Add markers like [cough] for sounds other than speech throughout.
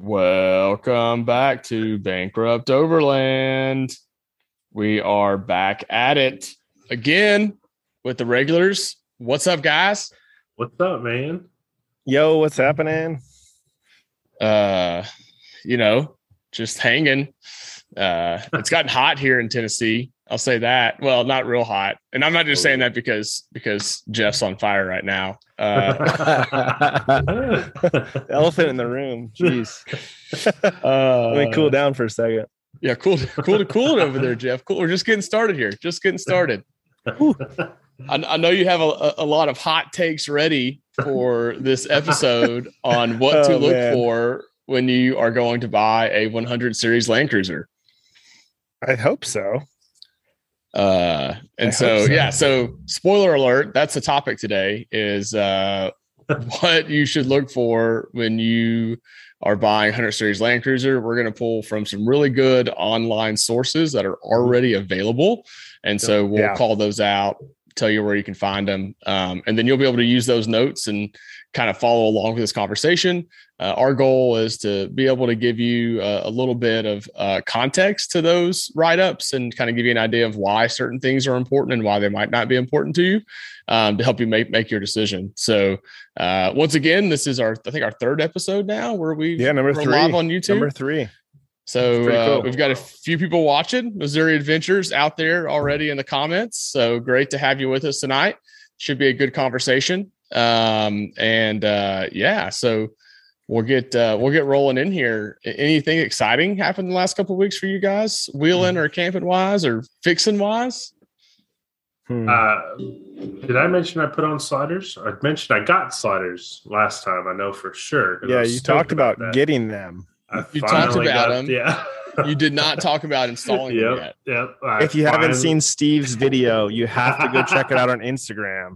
Welcome back to Bankrupt Overland. We are back at it again with the regulars. What's up, guys? What's up, man? Yo, what's happening? Uh, you know, just hanging. Uh, it's gotten hot here in Tennessee. I'll say that. Well, not real hot, and I'm not just saying that because because Jeff's on fire right now. Uh, [laughs] [laughs] Elephant in the room. Jeez. uh, [laughs] Let me cool down for a second. Yeah, cool, cool to cool it over there, Jeff. Cool. We're just getting started here. Just getting started. I, I know you have a, a lot of hot takes ready for this episode on what to Oh, look man. for when you are going to buy a 100 series Land Cruiser. I hope so. Uh, and so, so. yeah, so spoiler alert, that's the topic today is uh, [laughs] what you should look for when you are buying 100 series Land Cruiser. We're going to pull from some really good online sources that are already available. And so we'll Yeah. call those out, tell you where you can find them. Um, and then you'll be able to use those notes and kind of follow along with this conversation. Uh, our goal is to be able to give you uh, a little bit of uh, context to those write ups and kind of give you an idea of why certain things are important and why they might not be important to you um, to help you make, make your decision. So, uh, once again, this is our, I think, our third episode now where we Yeah, number we're three. live on YouTube. Number three. So uh, cool. we've got a few people watching Missouri Adventures out there already in the comments. So great to have you with us tonight. Should be a good conversation. Um, and uh, yeah, so we'll get uh, we'll get rolling in here. Anything exciting happened in the last couple of weeks for you guys, wheeling or camping wise or fixing wise? Hmm. Uh, did I mention I put on sliders? I mentioned I got sliders last time. I know for sure. Yeah, you talked about, that. getting them. I You talked about got- them. Yeah. [laughs] You did not talk about installing them [laughs] yet. Yep. I If you haven't seen Steve's video, you have to go check it out on Instagram.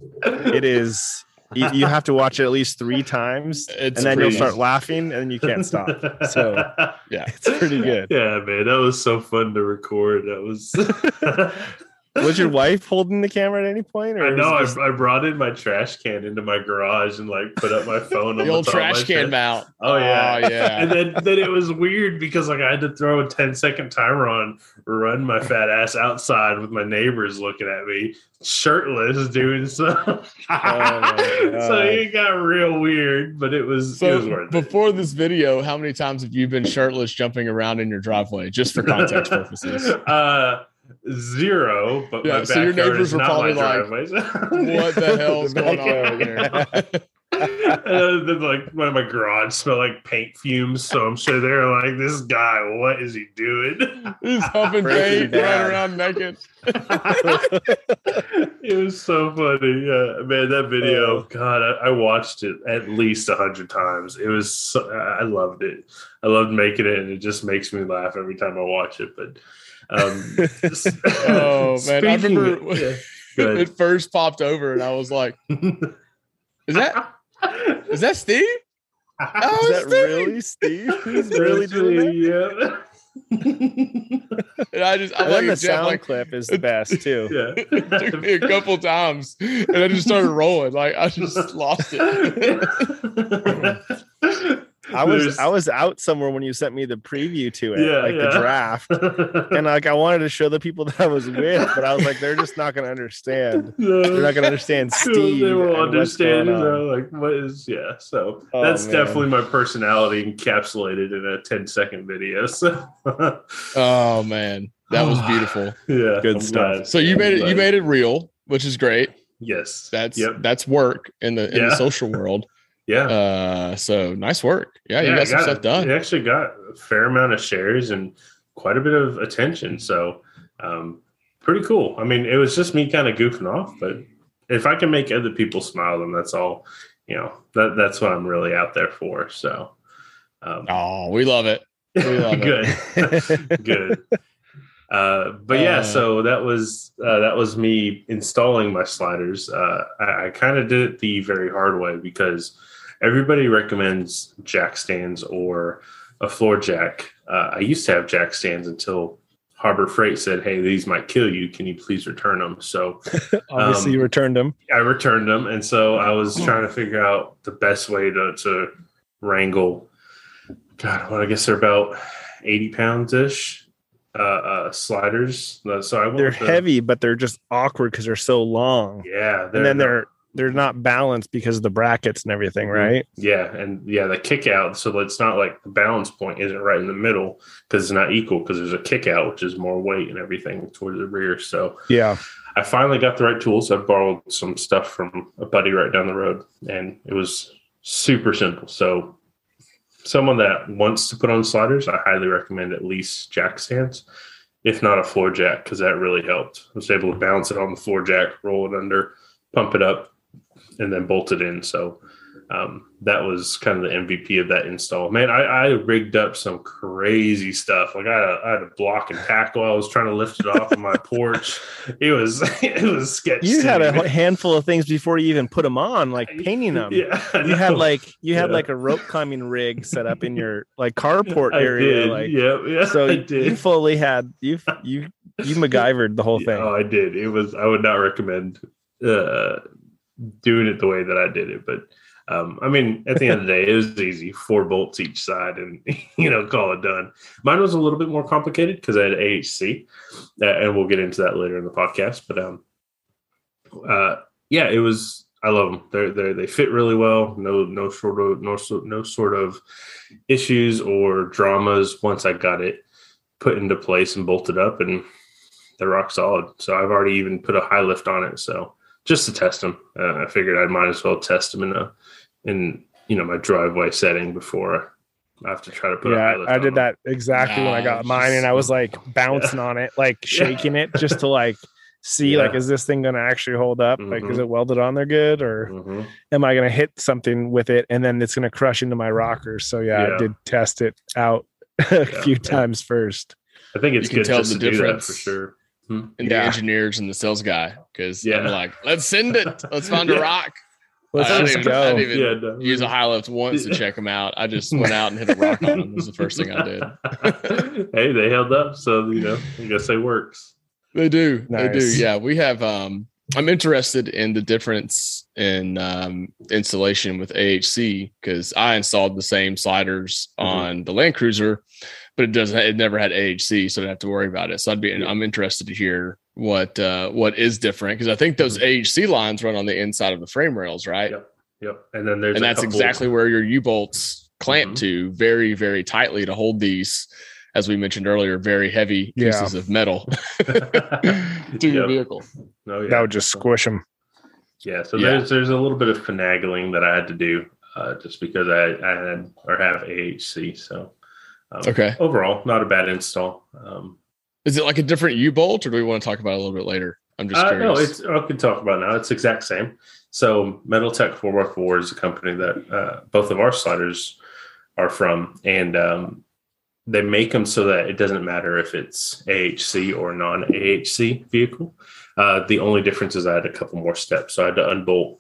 It [laughs] is you, you have to watch it at least three [laughs] times, It's and then you'll start laughing, and you can't stop. So [laughs] Yeah. it's pretty good. yeah, man, that was so fun to record. That was. [laughs] Was your wife holding the camera at any point? Or I know. I, just- I brought in my trash can into my garage and like put up my [laughs] phone. on The old top trash can shed. mount. Oh yeah, [laughs] yeah. and then then it was weird because like I had to throw a 10 second timer on, run my fat ass outside with my neighbors looking at me, shirtless, doing so. [laughs] Oh so God. it got real weird, but it was it was So worth it. before this video, how many times have you been shirtless jumping around in your driveway, just for context purposes? Uh, zero, but Yeah, my so your backyard neighbors is were not probably my like. [laughs] What the hell's [laughs] going on over Backyard. here? [laughs] and then like my, my garage smelled like paint fumes, so I'm sure they're like, "This guy, what is he doing?" He's humping Pretty paint, bad. running around naked. it was so funny. Yeah, man, that video. Oh. God, I, I watched it at least a hundred times. It was. So, I loved it. I loved making it, and it just makes me laugh every time I watch it. But. Um, [laughs] Oh, [laughs] man, I speaking- remember- yeah. [laughs] It first popped over, and I was like, "Is that is that Steve?" Oh, Is that Steve! really Steve? He's really doing that? yeah. And I just, I'm And like, the Jeff, sound like, clip is the best too. yeah. it took me a couple times, and I just started rolling. Like I just lost it. [laughs] I was There's- I was out somewhere when you sent me the preview to it, Yeah, like yeah. the draft, [laughs] and like I wanted to show the people that I was with, but I was like, they're just not going to understand. [laughs] They're not going to understand Steve. They will and understand. going and on. they're like, what is? Yeah. So Oh, that's man. definitely my personality encapsulated in a 10 second video. So Oh man, that was beautiful. [sighs] yeah, Good I'm stuff. glad. So you I'm made it. You made it real, which is great. Yes. That's Yep. that's work in the in Yeah. the social world. Yeah. Uh, so nice work. Yeah, you Yeah, got some stuff done. It actually got a fair amount of shares and quite a bit of attention. So, um, pretty cool. I mean, it was just me kind of goofing off, but if I can make other people smile, then that's all. You know, that that's what I'm really out there for. So, um, Oh, we love it. we [laughs] love it. good, [laughs] good. Uh, but yeah, Uh, so that was uh, that was me installing my sliders. Uh, I, I kind of did it the very hard way because everybody recommends jack stands or a floor jack. Uh, I used to have jack stands until Harbor Freight said, "Hey, these might kill you. Can you please return them?" So [laughs] Obviously, Um, you returned them. I returned them, and so I was trying to figure out the best way to to wrangle God, well, I guess they're about eighty pounds ish. Uh, uh, sliders. So I They're the- heavy, but they're just awkward because they're so long. Yeah, and then they're they're not balanced because of the brackets and everything, Mhm. right? Yeah, and yeah, the kick out. So it's not like the balance point isn't right in the middle because it's not equal because there's a kick out, which is more weight and everything towards the rear. So Yeah. I finally got the right tools. I borrowed some stuff from a buddy right down the road, and it was super simple. So someone that wants to put on sliders, I highly recommend at least jack stands, if not a floor jack, because that really helped. I was able to balance it on the floor jack, roll it under, pump it up, and then bolted in. So um, that was kind of the MVP of that install. Man, I, I rigged up some crazy stuff. Like I had, a, I had a block and tackle. I was trying to lift it off of my [laughs] porch. It was [laughs] it was sketchy. You had a handful of things before you even put them on, like [laughs] painting them. Yeah, You had like you had Yeah. like a rope climbing rig set up in your like carport area. Like yeah, yeah. so you, fully had you you you MacGyvered the whole thing. Oh, I did. It was. I would not recommend uh, doing it the way that I did it, but um, I mean, at the end of the day, it was easy. Four bolts each side, and [laughs] you know, call it done. Mine was a little bit more complicated because I had AHC, uh, and we'll get into that later in the podcast. But um, uh, yeah, it was. I love them. They're, they're they fit really well. No no sort of no no sort of issues or dramas once I got it put into place and bolted up, and they're rock solid. So I've already even put a high lift on it. So just to test them, uh, I figured I might as well test them in a in you know my driveway setting before I have to try to put. a yeah, lift I did them. that exactly when I got Nice. mine, and I was like [laughs] bouncing on it, like shaking it, just to like see like is this thing gonna actually hold up? Like is Mhm. it welded on there good, or Mhm. am I gonna hit something with it and then it's gonna crush into my rockers? So yeah, Yeah. I did test it out [laughs] a few yeah. times first. I think it's You can good tell just the to do that difference. for sure. And the engineers and the sales guy because Yeah. I'm like, let's send it. Let's find a [laughs] rock. Let's I just didn't even, I go. didn't even Yeah, no. use a high lift once to check them out. I just went out and hit a rock on them. It was the first thing I did. [laughs] hey, they held up, so you know, I guess it works. They do. They do. Yeah, we have. Um, I'm interested in the difference in um, installation with AHC because I installed the same sliders Mhm. on the Land Cruiser, but it doesn't. It never had AHC, so I didn't have to worry about it. So I'd be. I'm interested to hear what uh, what is different because I think those AHC lines run on the inside of the frame rails, right? Yep. Yep. And then there's and that's couple- exactly where your U bolts clamp Mhm. to very, very tightly to hold these, as we mentioned earlier, very heavy Yeah. pieces of metal [laughs] [laughs] to your vehicle. No, yeah. That would just squish them. Yeah, so Yeah. there's there's a little bit of finagling that I had to do uh, just because I, I had or have AHC. So um, Okay. overall, not a bad install. Um, Is it like a different U bolt, or do we want to talk about it a little bit later? I'm just uh, curious. no, it's I can talk about it now. It's exact same. So Metal Tech 4x4 is a company that uh, both of our sliders are from, and um, they make them so that it doesn't matter if it's AHC or non AHC vehicle. Uh, the only difference is I had a couple more steps. So I had to unbolt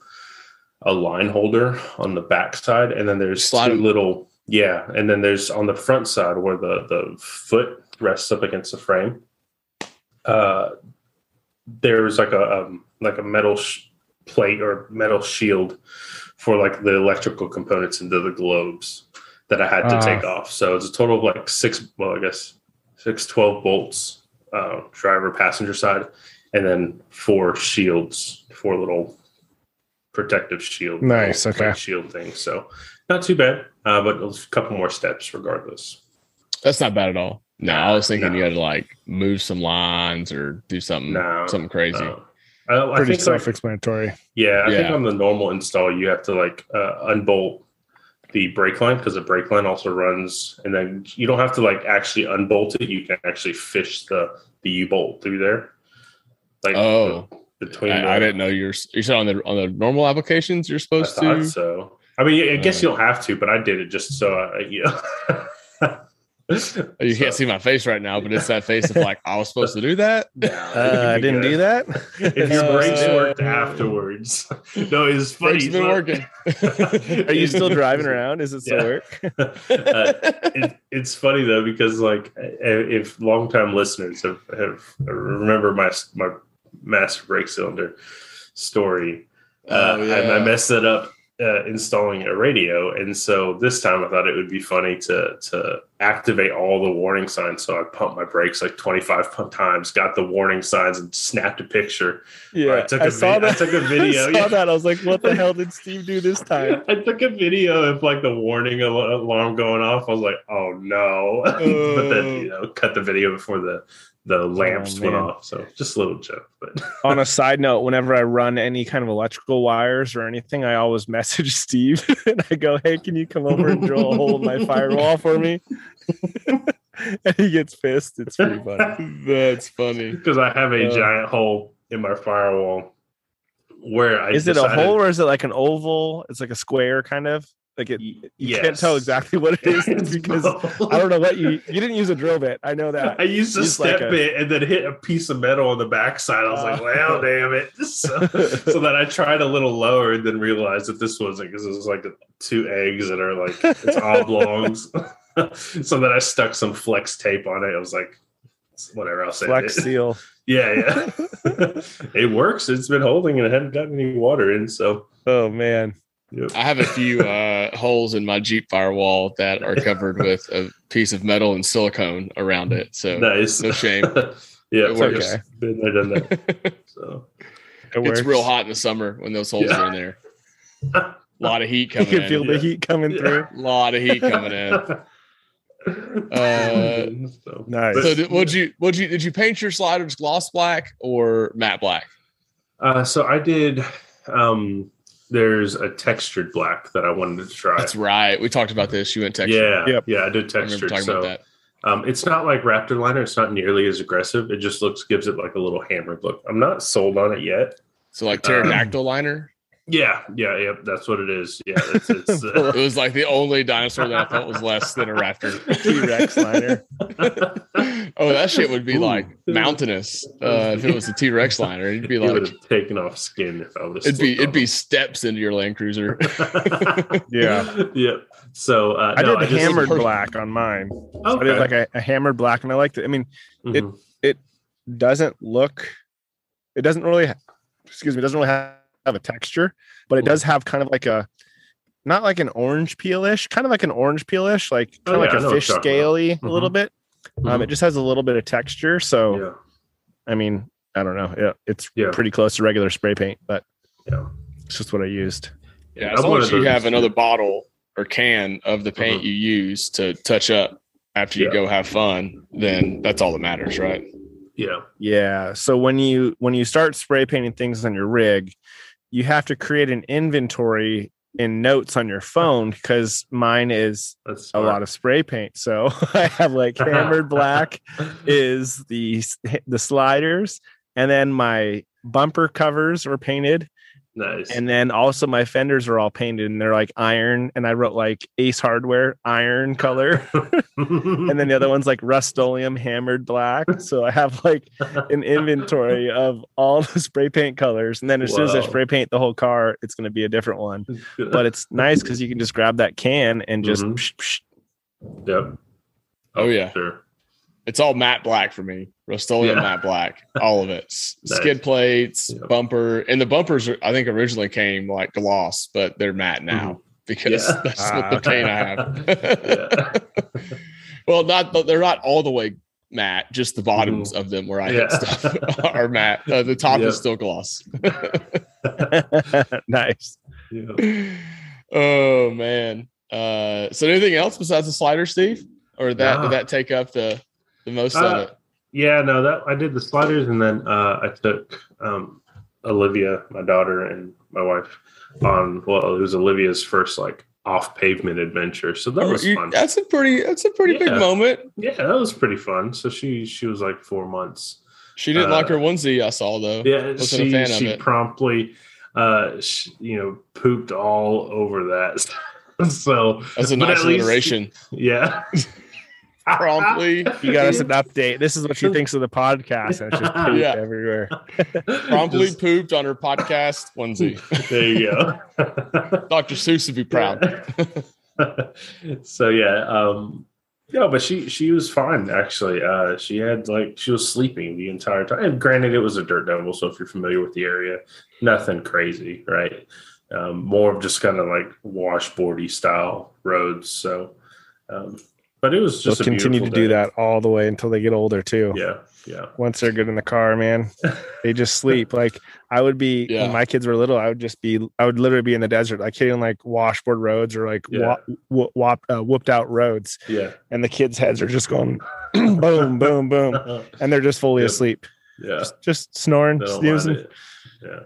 a line holder on the back side, and then there's Slide two little yeah, and then there's on the front side where the the foot rests up against the frame. Uh, there's like a um, like a metal sh- plate or metal shield for like the electrical components into the globes that I had to Ah. take off. So it's a total of like six, well, I guess six 12 bolts, uh, driver passenger side, and then four shields, four little protective shield, Nice, okay. shield thing. So not too bad, uh, but a couple more steps regardless. That's not bad at all. No, I was thinking No. you had to like move some lines or do something No, something crazy. Uh, I, I Pretty self-explanatory. Yeah, I think on the normal install, you have to like uh, unbolt the brake line because the brake line also runs, and then you don't have to like actually unbolt it. You can actually fish the the U bolt through there. Like Oh. the- between. the, I, I didn't know you're you said on the on the normal applications you're I supposed thought to. so. I mean, I guess Uh. you don't have to, but I did it just so I, you know. [laughs] You can't see my face right now, but it's that face of like I was supposed to do that. [laughs] Uh, I didn't do that. If your [laughs] brakes Uh, worked afterwards, no, it's funny. Brakes been working. Are you still driving around? Is it still Yeah. work? uh, it, it's funny though because like if longtime listeners have, have remember my my master brake cylinder story, uh, Oh, and I yeah. messed that up uh, installing a radio, and so this time I thought it would be funny to to activate all the warning signs. So I pumped my brakes like twenty five [laughs] times, got the warning signs, and snapped a picture. Yeah, I took I a saw vid- I took a [laughs] video, I saw yeah. that. I was like, "What the hell did Steve do this time?" [laughs] I took a video of like the warning al- alarm going off. I was like, "Oh no!" but then you know, cut the video before the the lamps went off. So just a little joke, but [laughs] On a side note, whenever I run any kind of electrical wires or anything, I always [laughs] message Steve [laughs] and I go, "Hey, can you come over and drill a hole in my firewall for me?" and he gets pissed. It's pretty funny. That's funny. because I have a Uh, giant hole in my firewall where I Is it a hole or is it like an oval? It's like a square, kind of. Like it. You can't tell exactly what it is It's [laughs] because both. I don't know what you. You didn't use a drill bit. I know that. I used a like step a- bit and then hit a piece of metal on the backside. I was like, Oh. well, damn it. [laughs] So, so then I tried a little lower and then realized that this wasn't because it was like two eggs that are like, it's oblongs. [laughs] so then I stuck some flex tape on it. I was like, whatever, I'll say Flex it. seal. Yeah, yeah. it works. It's been holding and it hadn't gotten any water in. So, Oh man. Yep. I have a few uh, holes in my Jeep firewall that are covered with a piece of metal and silicone around it. So nice. no shame. [laughs] yeah, It works. okay. Been there, done that. [laughs] So, It it's real hot in the summer when those holes Yeah. are in there. A lot of heat You coming can in. feel the Yeah. heat coming Yeah. through. A lot of heat coming in. [laughs] Uh, so, Nice. So did, would you would you did you paint your sliders gloss black or matte black? Uh, so I did. Um, there's a textured black that I wanted to try. That's right. We talked about this. You went textured. Yeah, Yep. yeah, I did textured. talking So about that. um, it's not like Raptor liner. It's not nearly as aggressive. It just looks gives it like a little hammered look. I'm not sold on it yet. So like pterodactyl liner. Yeah, yeah, yeah. That's what it is. Yeah, it's, it's [laughs] uh, It was like the only dinosaur that I thought was less than a raptor. [laughs] [laughs] T-Rex liner. oh, that shit would be Ooh. like mountainous uh, if it was a T Rex liner. It'd be it would like have taken off skin if I would it'd be it'd be steps into your Land Cruiser. Yeah. Yep. So uh, I no, did just- hammered black on mine. I did like a, a hammered black, and I liked it. I mean, it- it doesn't look. It doesn't really. Ha- excuse me. It doesn't really have, have a texture, but it does have kind of like a, not like an orange peelish, kind of like an orange peelish, like Oh, kind of yeah, like know a fish you're talking scaly a Mhm. little bit. Um, Mhm. it just has a little bit of texture. So yeah. I mean, I don't know. Yeah, it's Yeah. pretty close to regular spray paint, but Yeah. it's just what I used. Yeah, I'm as long as you have another bottle or can of the paint Mhm. you use to touch up after you Yeah. go have fun, then that's all that matters, right? Yeah. Yeah. So when you when you start spray painting things on your rig, you have to create an inventory in notes on your phone because mine is a lot of spray paint. So [laughs] I have like [laughs] hammered black is the the sliders, and then my bumper covers were painted, nice. and then also my fenders are all painted, and they're like iron. And I wrote like Ace Hardware iron color, [laughs] and then the other one's like Rust-Oleum hammered black. So I have like an inventory of all the spray paint colors, and then as soon as I spray paint the whole car, it's going to be a different one. But it's nice because you can just grab that can and just Mhm. psh, psh. yep. Oh, yeah. Sure. It's all matte black for me. Rust-Oleum Yeah. matte black, all of it. S- [laughs] Nice. Skid plates, Yeah. bumper, and the bumpers are, I think originally came like gloss, but they're matte now because Mm-hmm. Yeah. that's what the Ah. paint I have. [laughs] Well, not they're not all the way matte, just the bottoms of them where I hit Mm-hmm. Yeah. stuff [laughs] are matte. Uh, the top Yeah. is still gloss. nice. Yeah. oh man. Uh, so anything else besides the slider, Steve? Or that Nah. did that take up the the most Uh, of it? Yeah, no, that I did the sliders, and then uh, I took um, Olivia, my daughter, and my wife on. Well, it was Olivia's first like off pavement adventure, so that was You- fun. that's a pretty that's a pretty big moment. Yeah, that was pretty fun. So she she was like four months. She didn't Uh, like her onesie. I saw though. Yeah, Wasn't a she fan of she it. promptly, uh, sh you know, pooped all over that. [laughs] so That's a nice at least- Yeah, [laughs] Promptly, [laughs] You got us an update. This is what she thinks of the podcast, and it's just poop Yeah. everywhere. [laughs] promptly Just- pooped on her podcast onesie. [laughs] there you go. Dr. Seuss would be proud. so yeah, um, yeah, but she she was fine actually. Uh, she had like she was sleeping the entire time. And granted, it was a dirt devil, so if you're familiar with the area, nothing crazy, right? um, more of just kind of like washboardy style roads. So, um, but it was They'll just a continue to beautiful do that all the way until they get older too. Yeah, yeah, Once they're good in the car, man, [laughs] they just sleep. Like I would be Yeah. when my kids were little. I would just be. I would literally be in the desert, like hitting like washboard roads or like Yeah. wa- wh- whop, uh, whooped out roads, yeah, and the kids' heads are just going [clears throat] boom, boom, boom, [laughs] and they're just fully Yep. asleep, yeah. just, just snoring, They don't mind snoozing. Yeah.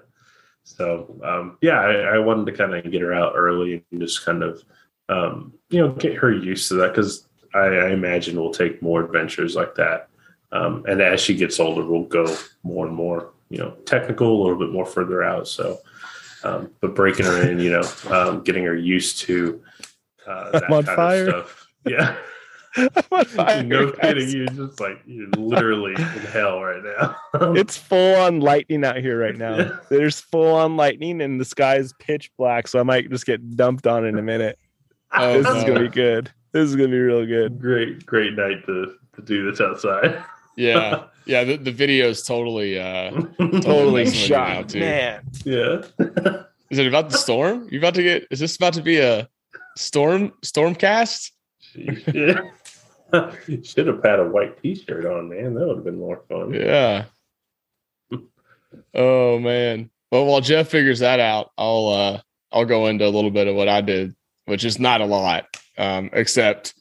So um, yeah, I, I wanted to kind of get her out early and just kind of um, you know get her used to that because I, I imagine we'll take more adventures like that. Um, and as she gets older, we'll go more and more you know technical, a little bit more further out. So, um, but breaking her in, you know, um, getting her used to uh, that I'm on kind of fire. stuff. Yeah. [laughs] I'm [laughs] on fire, no guys. kidding. You're just like you're literally in hell right now. [laughs] It's full on lightning out here right now. Yeah. There's full on lightning and the sky's pitch black, so I might just get dumped on in a minute. Oh, this is gonna be good. This is gonna be real good. great, great night to to do this outside. Yeah. [laughs] Yeah. The, the video is totally, uh, [laughs] Totally That's what I do now, shot, too. man. yeah. [laughs] is it about the storm? You about to get, is this about to be a storm, storm cast? yeah. Should have had a white T-shirt on, man. That would have been more fun. Yeah. Oh man. Well, while Jeff figures that out, I'll uh I'll go into a little bit of what I did, which is not a lot, um, except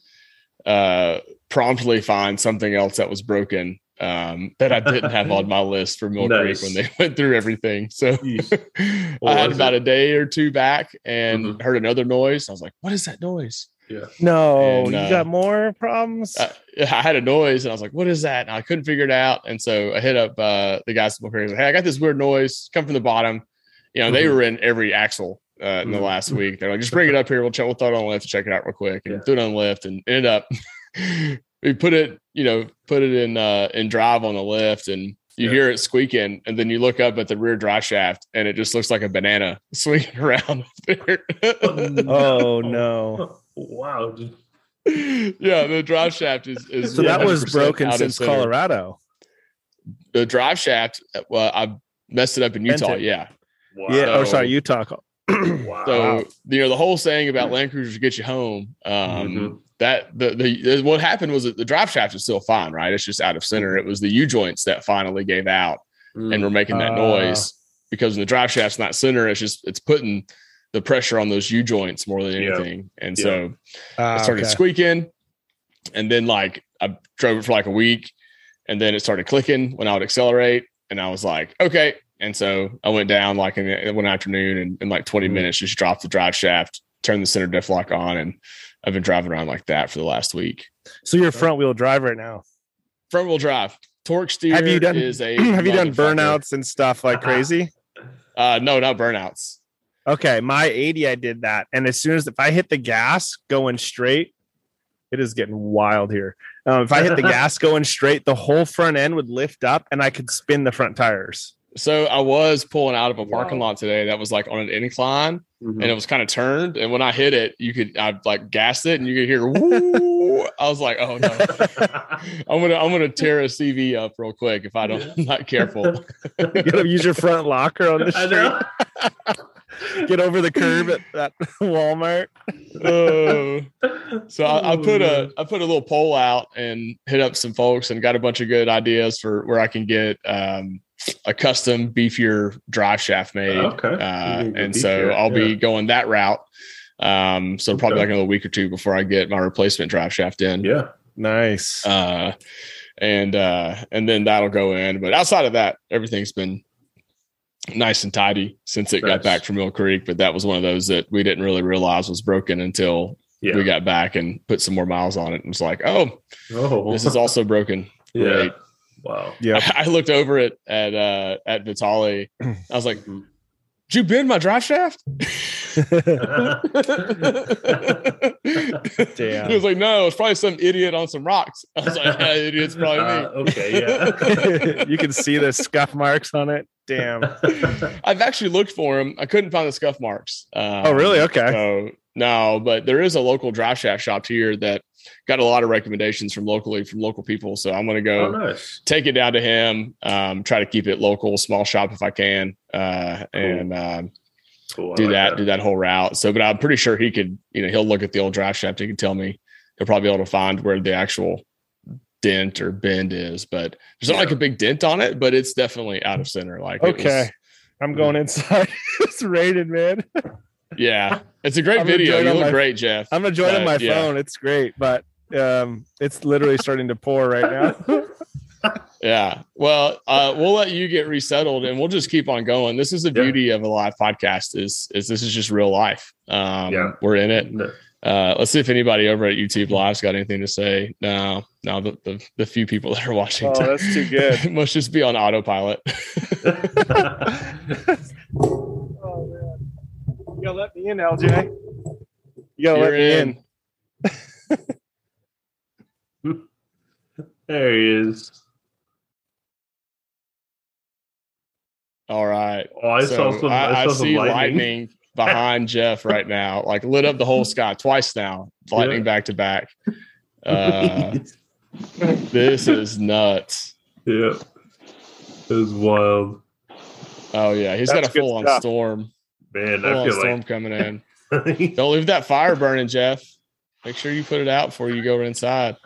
uh promptly find something else that was broken um that I didn't have on my list for Mill Nice. Creek when they went through everything. [laughs] So I had about it? a day or two back and Mhm. heard another noise. I was like, what is that noise? Yeah. No, And, you uh, got more problems. I, I had a noise and I was like, what is that? And I couldn't figure it out. And so I hit up uh, the guys at Mill Creek. Like, hey, I got this weird noise come from the bottom. You know, they Mhm. were in every axle uh, in the Mhm. last week. They're like, just bring it up here. We'll check. We'll throw it on lift, check it out real quick, and Yeah. threw it on lift, and ended up [laughs] we put it, you know, put it in uh, in drive on the lift, and you Yeah. hear it squeaking, and then you look up at the rear drive shaft, and it just looks like a banana [laughs] swinging around there. [laughs] oh no. Wow. yeah, the drive shaft is is So that was broken since. Colorado. The drive shaft, well, I messed it up in Utah. it. Yeah. Wow. Yeah. Oh, sorry, Utah. [clears throat] Wow. So you know the whole saying about Land Cruisers get you home. Um, Mhm. That the, the what happened was that the drive shaft is still fine, right? It's just out of center. It was the U joints that finally gave out and were making that Ah. noise because when the drive shaft's not center, it's just it's putting the pressure on those U joints more than anything. And Yeah. so Ah, it started okay. squeaking and then like i drove it for like a week and then it started clicking when i would accelerate and i was like okay and so i went down like in, the, one afternoon and in like 20 Mhm. minutes just dropped the drive shaft turned the center diff lock on and i've been driving around like that for the last week So you're front wheel drive right now. front wheel drive torque steer Have you done- is a [clears throat] Have you done burnouts and stuff like crazy? [laughs] uh no not burnouts Okay, my 80, I did that. And as soon as if I hit the gas going straight, it is getting wild here. Um, if I hit the [laughs] gas going straight, the whole front end would lift up and I could spin the front tires. So i was pulling out of a parking Wow. lot today that was like on an incline Mhm. and it was kind of turned. And when I hit it, you could I like gassed it, and you could hear woo. I was like, oh no, [laughs] I'm gonna I'm gonna tear a CV up real quick if I don't I'm [laughs] not careful. You gotta use your front locker on the [laughs] I street. Get over the curb at that Walmart. Uh, so I, I put Oh, a I put a little poll out and hit up some folks and got a bunch of good ideas for where I can get um, a custom beefier drive shaft made. Okay. Uh, can go and so I'll be going that route. Um, so probably Okay. like another week or two before I get my replacement drive shaft in. yeah. Nice. uh and uh and then that'll go in but outside of that everything's been nice and tidy since it Nice. got back from mill creek but that was one of those that we didn't really realize was broken until Yeah. we got back and put some more miles on it and was like oh oh, this is also broken [laughs] yeah. Great. Wow. Yep. [laughs] I, looked over it at uh at vitali i was like did you bend my drive shaft [laughs] Damn. he was like no it's probably some idiot on some rocks i was like yeah, idiot's probably me [laughs] Uh, okay. Yeah. you can see the scuff marks on it. Damn. I've actually looked for them. I couldn't find the scuff marks. Um, Oh, really? Okay. So no, but there is a local drive shaft shop here that got a lot of recommendations from locally from local people. So I'm going to oh, go nice. take it down to him. Um, try to keep it local, small shop if I can, uh, Cool. and um, Cool. Do like that, do that whole route. So, but I'm pretty sure he could, you know, he'll look at the old drive shaft. He can tell me he'll probably be able to find where the actual dent or bend is. But there's not like a big dent on it, but it's definitely out of center. Like, it was- Okay. I'm going inside. [laughs] it's rated, man. [laughs] yeah, it's a great [laughs] I'm video. You look my- great, Jeff. I'm enjoying But, my yeah. phone. It's great, but um, it's literally starting to pour right now. [laughs] Yeah. Well, uh, we'll let you get resettled and we'll just keep on going. This is the Yeah. beauty of a live podcast is, is this is just real life. Um, Yeah. we're in it. Uh, let's see if anybody over at YouTube Live's got anything to say. No, no, the, the, the few people that are watching oh, that's too [laughs] good. must just be on autopilot. You gotta let me in, LJ. You gotta You're let me in. [laughs] there he is. All right. Oh, I So saw some. I, I, I saw some see lightning. lightning [laughs] behind Jeff right now, like lit up the whole sky twice now, lightning Yeah. back to back. [laughs] Uh, this is nuts. yeah, it was wild, Oh yeah, he's That's got a full on storm. Man. Full I feel storm coming in. [laughs] Don't leave that fire burning, Jeff. Make sure you put it out before you go inside.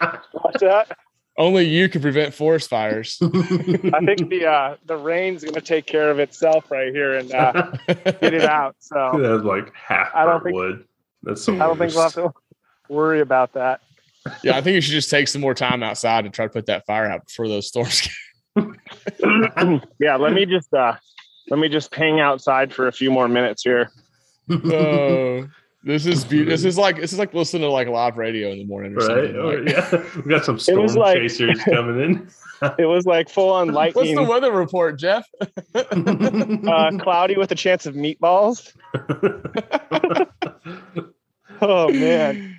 Watch that. Only you can prevent forest fires. [laughs] I think the uh, the rain's gonna take care of itself right here and uh, get it out. So [laughs] That's like half I don't think- wood. That's so. I don't think we'll have to worry about that. yeah, I think you should just take some more time outside and try to put that fire out before those storms. yeah, let me just uh, let me just hang outside for a few more minutes here. oh, this is beautiful. This is like this is like listening to like live radio in the morning or right? something. Oh, like- yeah, [laughs] we got some storm like- chasers [laughs] coming in. [laughs] It was like full on lightning. What's the weather report, Jeff? uh, cloudy with a chance of meatballs. Oh man,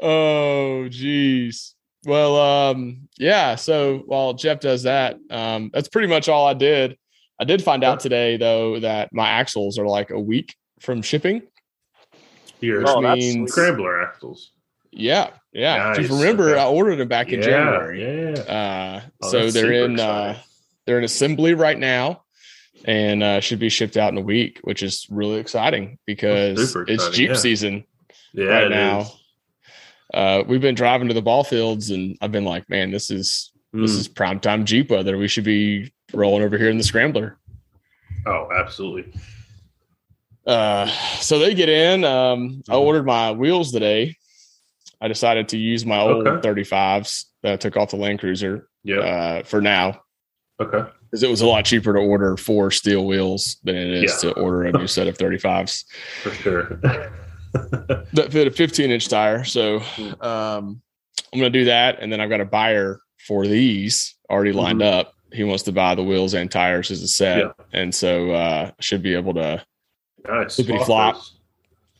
Oh, geez. Well, um, yeah. So while Jeff does that, um, that's pretty much all I did. I did find out today though that my axles are like a week from shipping. Your Oh, that's means- sweet. scrambler axles. Yeah, yeah. Just Nice, remember, okay. I ordered them back in yeah, January. Yeah. Uh, Oh, so they're in uh, they're in assembly right now, and uh, should be shipped out in a week, which is really exciting because super it's Jeep yeah. season. yeah, right it now. is. Uh, we've been driving to the ball fields, and I've been like, man, this is this Mm. is prime time Jeep weather. We should be rolling over here in the Scrambler. Oh, absolutely. Uh, so they get in. Um, I Mhm. ordered my wheels today. I decided to use my old Okay. 35s that I took off the Land Cruiser Yeah. uh, for now okay. because it was a lot cheaper to order four steel wheels than it is Yeah. to order a new set of 35s [laughs] For sure. [laughs] that fit a 15 inch tire. So Hmm. um, I'm going to do that. And then I've got a buyer for these already lined up. He wants to buy the wheels and tires as a set. Mm-hmm. Yeah. And so uh, should be able to nice. Flippity flop.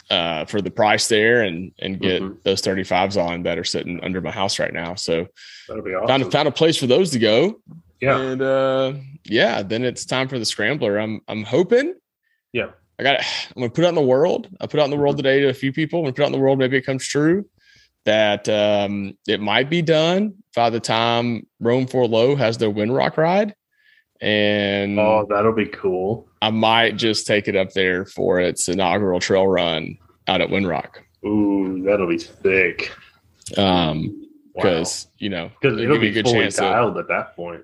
Uh, for the price there and and get Mhm. those 35s on that are sitting under my house right now. So That'll be found, awesome. found a place for those to go. yeah. And uh, yeah, then it's time for the scrambler. I'm I'm hoping. Yeah. I got it. [sighs] I'm gonna put it out in the world. I put it out in the world today to a few people. I'm gonna put it out in the world. Maybe it comes true that um, it might be done by the time Rome for Low has their Windrock ride, and Oh, that'll be cool. I might just take it up there for its inaugural trail run out at Windrock. Ooh, that'll be sick. Um, because you know, because it'll it'll give me be a good chance to at that point.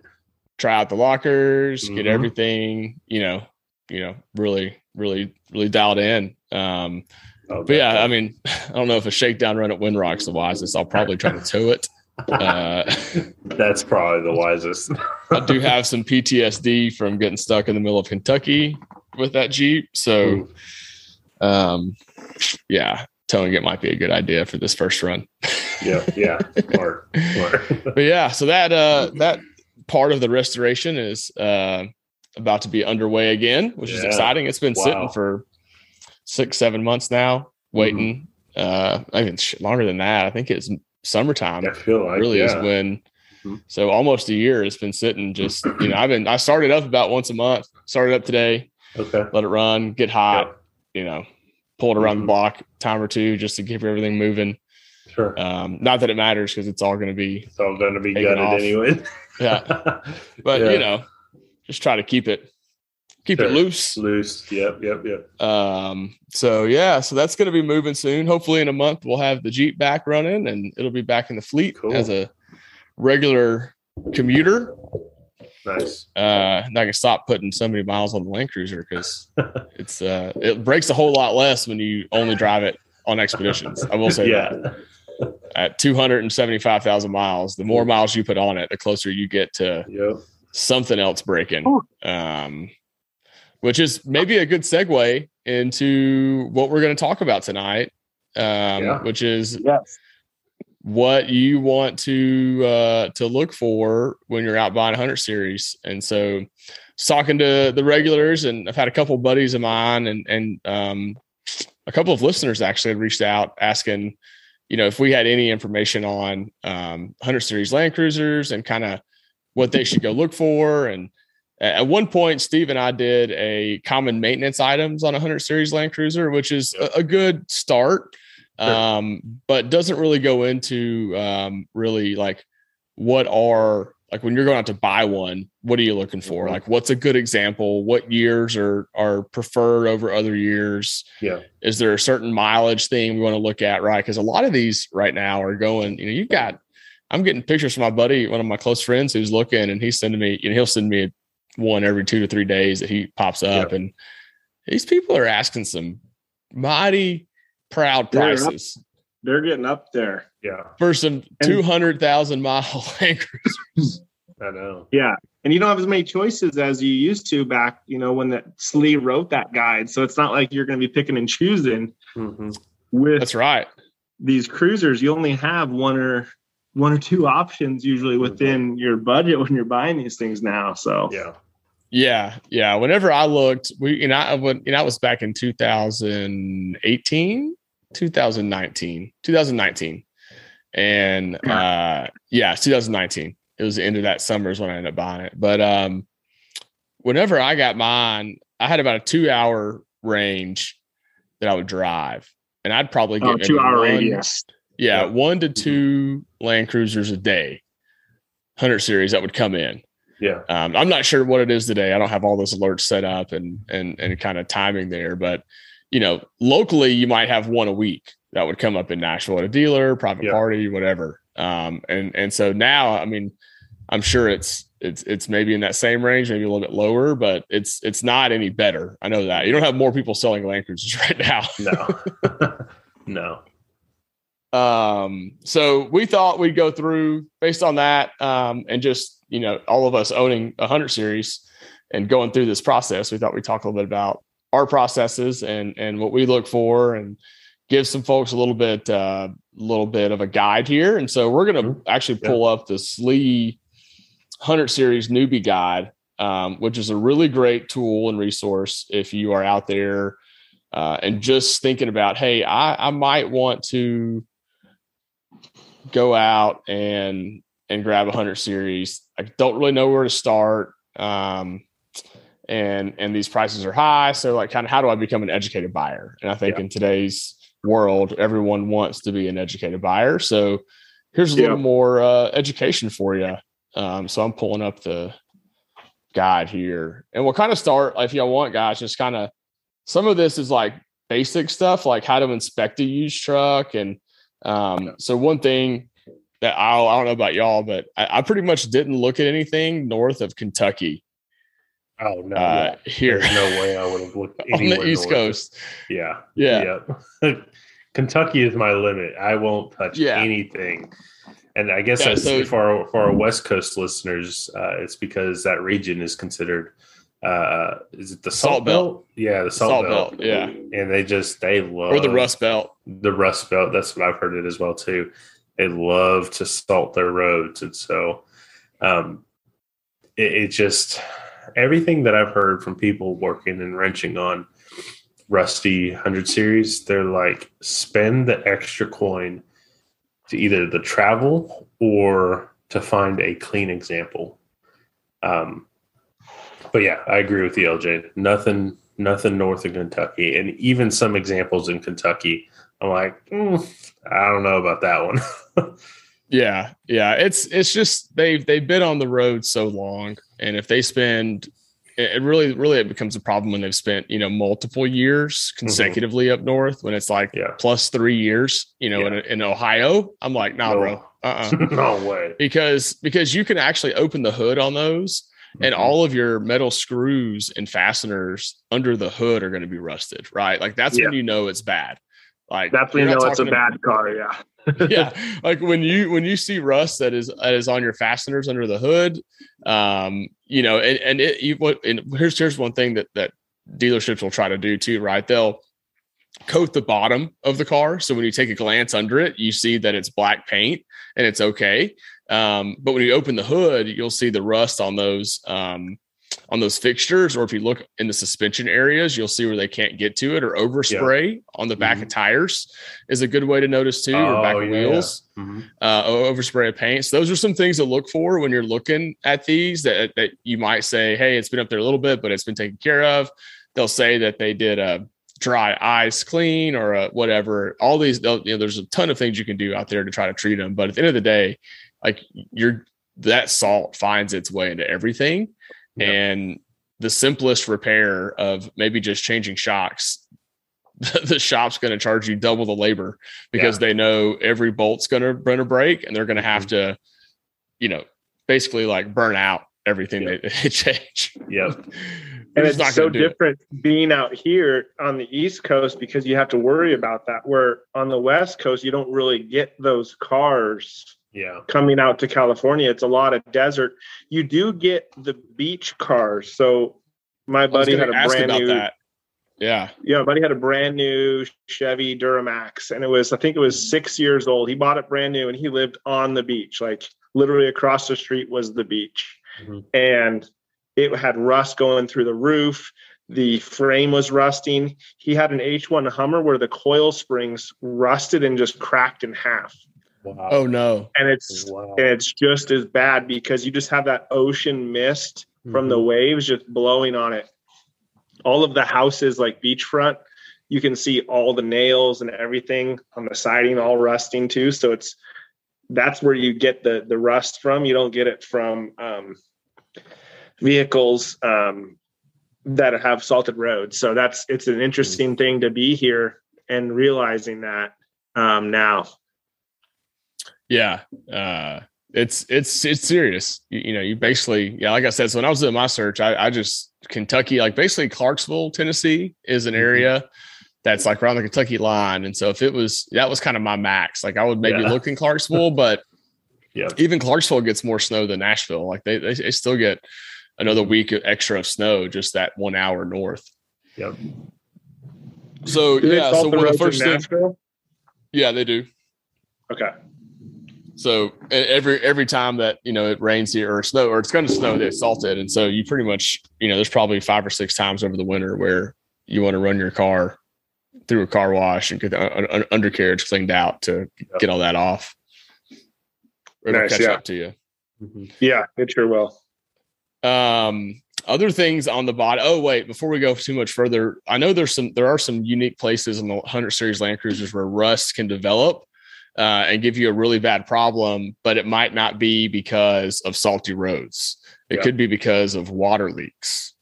try out the lockers, get Mhm. everything, you know, you know, really, really, really dialed in. Um, Oh, but yeah, I mean, [laughs] I don't know if a shakedown run at Windrock's the wisest. I'll probably try to [laughs] tow it. Uh, [laughs] that's probably the wisest. I do have some PTSD from getting stuck in the middle of Kentucky with that Jeep. So, Ooh. um, yeah, towing it might be a good idea for this first run. yeah, yeah, smart, smart. but yeah, so that uh that part of the restoration is uh about to be underway again, which is exciting. It's been sitting for six, seven months now, waiting. Uh even sh- longer than that. I think it's summertime I feel like really is yeah. when Mhm. so almost a year it's been sitting just [clears throat] you know, I've been I started up about once a month, started up today, okay. let it run, get hot, you know, pull it around the Mhm. block time or two just to keep everything moving. Sure. Um, not that it matters because it's all going to be it's all going to be gutted off. anyway. Yeah. [laughs] but Yeah. you know, just try to keep it keep Sure. it loose. Loose. Yep. Yep. Yep. Um, so yeah, so that's going to be moving soon. Hopefully, in a month, we'll have the Jeep back running, and it'll be back in the fleet Cool. as a regular commuter. Nice. Uh, and I can stop putting so many miles on the Land Cruiser because [laughs] it's uh, it breaks a whole lot less when you only drive it on expeditions. I will say that [laughs] at two hundred and seventy-five thousand miles, the more miles you put on it, the closer you get to Yep. something else breaking. Um, which is maybe a good segue into what we're going to talk about tonight, um, Yeah. which is Yes. what you want to uh, to look for when you're out buying a hundred series. And so, talking to the regulars, and I've had a couple buddies of mine, and and um, a couple of listeners actually had reached out asking, you know, if we had any information on um, hundred series Land Cruisers and kind of what they should go look for. And at one point, Steve and I did a common maintenance items on a hundred series Land Cruiser, which is a, a good start Sure. um, but doesn't really go into um, really like what are like when you're going out to buy one what are you looking for Mhm. like what's a good example what years are are preferred over other years Yeah. is there a certain mileage thing we want to look at right because a lot of these right now are going you know you've got i'm getting pictures from my buddy one of my close friends who's looking and he's sending me you know he'll send me one every two to three days that he pops up and these people are asking some mighty proud They're up. prices They're getting up there. Yeah. for some And- 200,000 mile [laughs] Land Cruisers. I know. Yeah. And you don't have as many choices as you used to back, you know, when that Slee wrote that guide. So it's not like you're going to be picking and choosing hmm with That's right. these cruisers. You only have one or one or two options usually within your budget when you're buying these things now. So Yeah. Yeah. Yeah. Whenever I looked, we, and I, when, you know, I was back in 2018, 2019, 2019. And uh, yeah, 2019. It was the end of that summer is when I ended up buying it. But um, whenever I got mine, I had about a two hour range that I would drive. And I'd probably get oh, two hour one- radius. Yeah, Yeah. one to two Land Cruisers a day, hundred series that would come in. Yeah. Um, I'm not sure what it is today. I don't have all those alerts set up and and and kind of timing there, but you know, locally you might have one a week that would come up in Nashville at a dealer, private Yeah. party, whatever. Um, and and so now, I mean, I'm sure it's it's it's maybe in that same range, maybe a little bit lower, but it's it's not any better. I know that you don't have more people selling Land Cruisers [laughs] right now. No. [laughs] no. Um, so we thought we'd go through based on that, um, and just you know, all of us owning a hundred series and going through this process. We thought we'd talk a little bit about our processes and and what we look for, and give some folks a little bit uh, little bit of a guide here. And so we're gonna Mhm. actually Yeah. pull up the Slee hundred series newbie guide, um, which is a really great tool and resource if you are out there. Uh, and just thinking about, hey, I, I might want to go out and and grab a hundred series. I don't really know where to start. Um, and and these prices are high. So like kind of how do I become an educated buyer? And I think Yeah. in today's world, everyone wants to be an educated buyer. So here's a little more uh, education for you. Um, so I'm pulling up the guide here, and we'll kind of start if y'all want, guys. Just kind of some of this is like basic stuff, like how to inspect a used truck, and um, so one thing that I'll, I don't know about y'all, but I, I pretty much didn't look at anything north of Kentucky Oh no. uh, here There's no way I would have looked [laughs] on the East north. Coast. Yeah. Yeah. Yeah. [laughs] Kentucky is my limit. I won't touch Yeah. anything. And I guess Yeah, that's so- for our, for our West Coast listeners, uh, it's because that region is considered. Uh, is it the Salt, Salt Belt. Belt? Yeah, the Salt, Salt Belt. Belt, yeah. And they just they love or the Rust Belt. the Rust Belt. That's what I've heard it as well too. They love to salt their roads, and so um, it, it just everything that I've heard from people working and wrenching on Rusty Hundred Series, they're like spend the extra coin to either the travel or to find a clean example. Um, but yeah, I agree with you, LJ. Nothing, nothing north of Kentucky, and even some examples in Kentucky. I'm like, mm, I don't know about that one. [laughs] Yeah, yeah. It's it's just they've they've been on the road so long, and if they spend it really really it becomes a problem when they've spent you know multiple years consecutively up north when it's like Yeah. plus three years you know in, in ohio i'm like nah No. bro uh-uh. [laughs] no way. because because you can actually open the hood on those and Mhm. all of your metal screws and fasteners under the hood are going to be rusted right like that's when you know it's bad like That's when you're you not know it's a bad car. Yeah. [laughs] yeah like when you when you see rust that is that is on your fasteners under the hood um you know and and it you what and here's here's one thing that that dealerships will try to do too right they'll coat the bottom of the car so when you take a glance under it you see that it's black paint and it's okay um, but when you open the hood you'll see the rust on those um, on those fixtures or if you look in the suspension areas you'll see where they can't get to it or overspray on the back of tires is a good way to notice too or back Oh, of yeah. wheels Mhm. uh, overspray of paint. So those are some things to look for when you're looking at these that, that you might say, Hey, it's been up there a little bit, but it's been taken care of. They'll say that they did a dry ice clean or a whatever. All these, you know, there's a ton of things you can do out there to try to treat them. But at the end of the day, like you're, that salt finds its way into everything. Yep. And the simplest repair of maybe just changing shocks [laughs] the shop's going to charge you double the labor because they know every bolt's going to burn a break and they're going to have mm-hmm. to, you know, basically like burn out everything Yeah. they, [laughs] change. Yep. They're and it's not so gonna it. different being out here on the east coast because you have to worry about that where on the west coast you don't really get those cars Yeah. coming out to california it's a lot of desert you do get the beach cars so my buddy had a brand new that. Yeah. yeah my buddy had a brand new chevy duramax and it was i think it was six years old he bought it brand new and he lived on the beach like literally across the street was the beach Mhm. and it had rust going through the roof the frame was rusting he had an h1 hummer where the coil springs rusted and just cracked in half Wow. Oh no. and it's wow. and it's just as bad because you just have that ocean mist from Mm-hmm. the waves just blowing on it. All of the houses, like beachfront, you can see all the nails and everything on the siding all rusting too. So it's that's where you get the the rust from. You don't get it from um, vehicles um, that have salted roads. So that's it's an interesting thing to be here and realizing that um, now. Yeah. Uh, it's it's it's serious. You, you know, you basically, yeah, like I said, so when I was doing my search, I, I just Kentucky, like basically Clarksville, Tennessee is an Mhm. area that's like around the Kentucky line. And so if it was that was kind of my max. Like I would maybe Yeah. look in Clarksville, but [laughs] Yeah. even Clarksville gets more snow than Nashville. Like they they, they still get another week extra of snow just that one hour north. Yep. So Do yeah, so the one of the first thing, Nashville? yeah, they do. Okay. So every every time that you know it rains here or snow or it's going to snow, they salt it, and so you pretty much you know there's probably five or six times over the winter where you want to run your car through a car wash and get the un- un- undercarriage cleaned out to get all that off. It'll Nice, catch yeah. up to you. Mhm. Yeah, it sure will. Um, other things on the body. Oh wait, before we go too much further, I know there's some there are some unique places in the 100 series Land Cruisers where rust can develop uh, and give you a really bad problem, but it might not be because of salty roads. It Yeah. could be because of water leaks.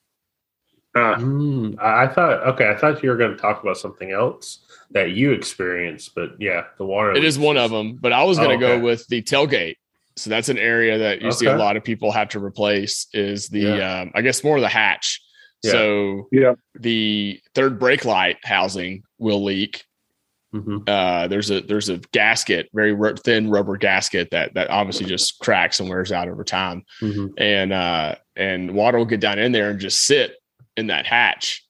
Uh, Mm, I I thought okay. I thought you were going to talk about something else that you experienced, but yeah, the water. It is one of them, but I was going to Oh, go with the tailgate. So that's an area that you see a lot of people have to replace. Is the Yeah. um, I guess more of the hatch. Yeah. So Yeah. the third brake light housing will leak. Mhm. uh, there's a there's a gasket, very ru- thin rubber gasket that that obviously just cracks and wears out over time, Mhm. and uh, and water will get down in there and just sit in that hatch,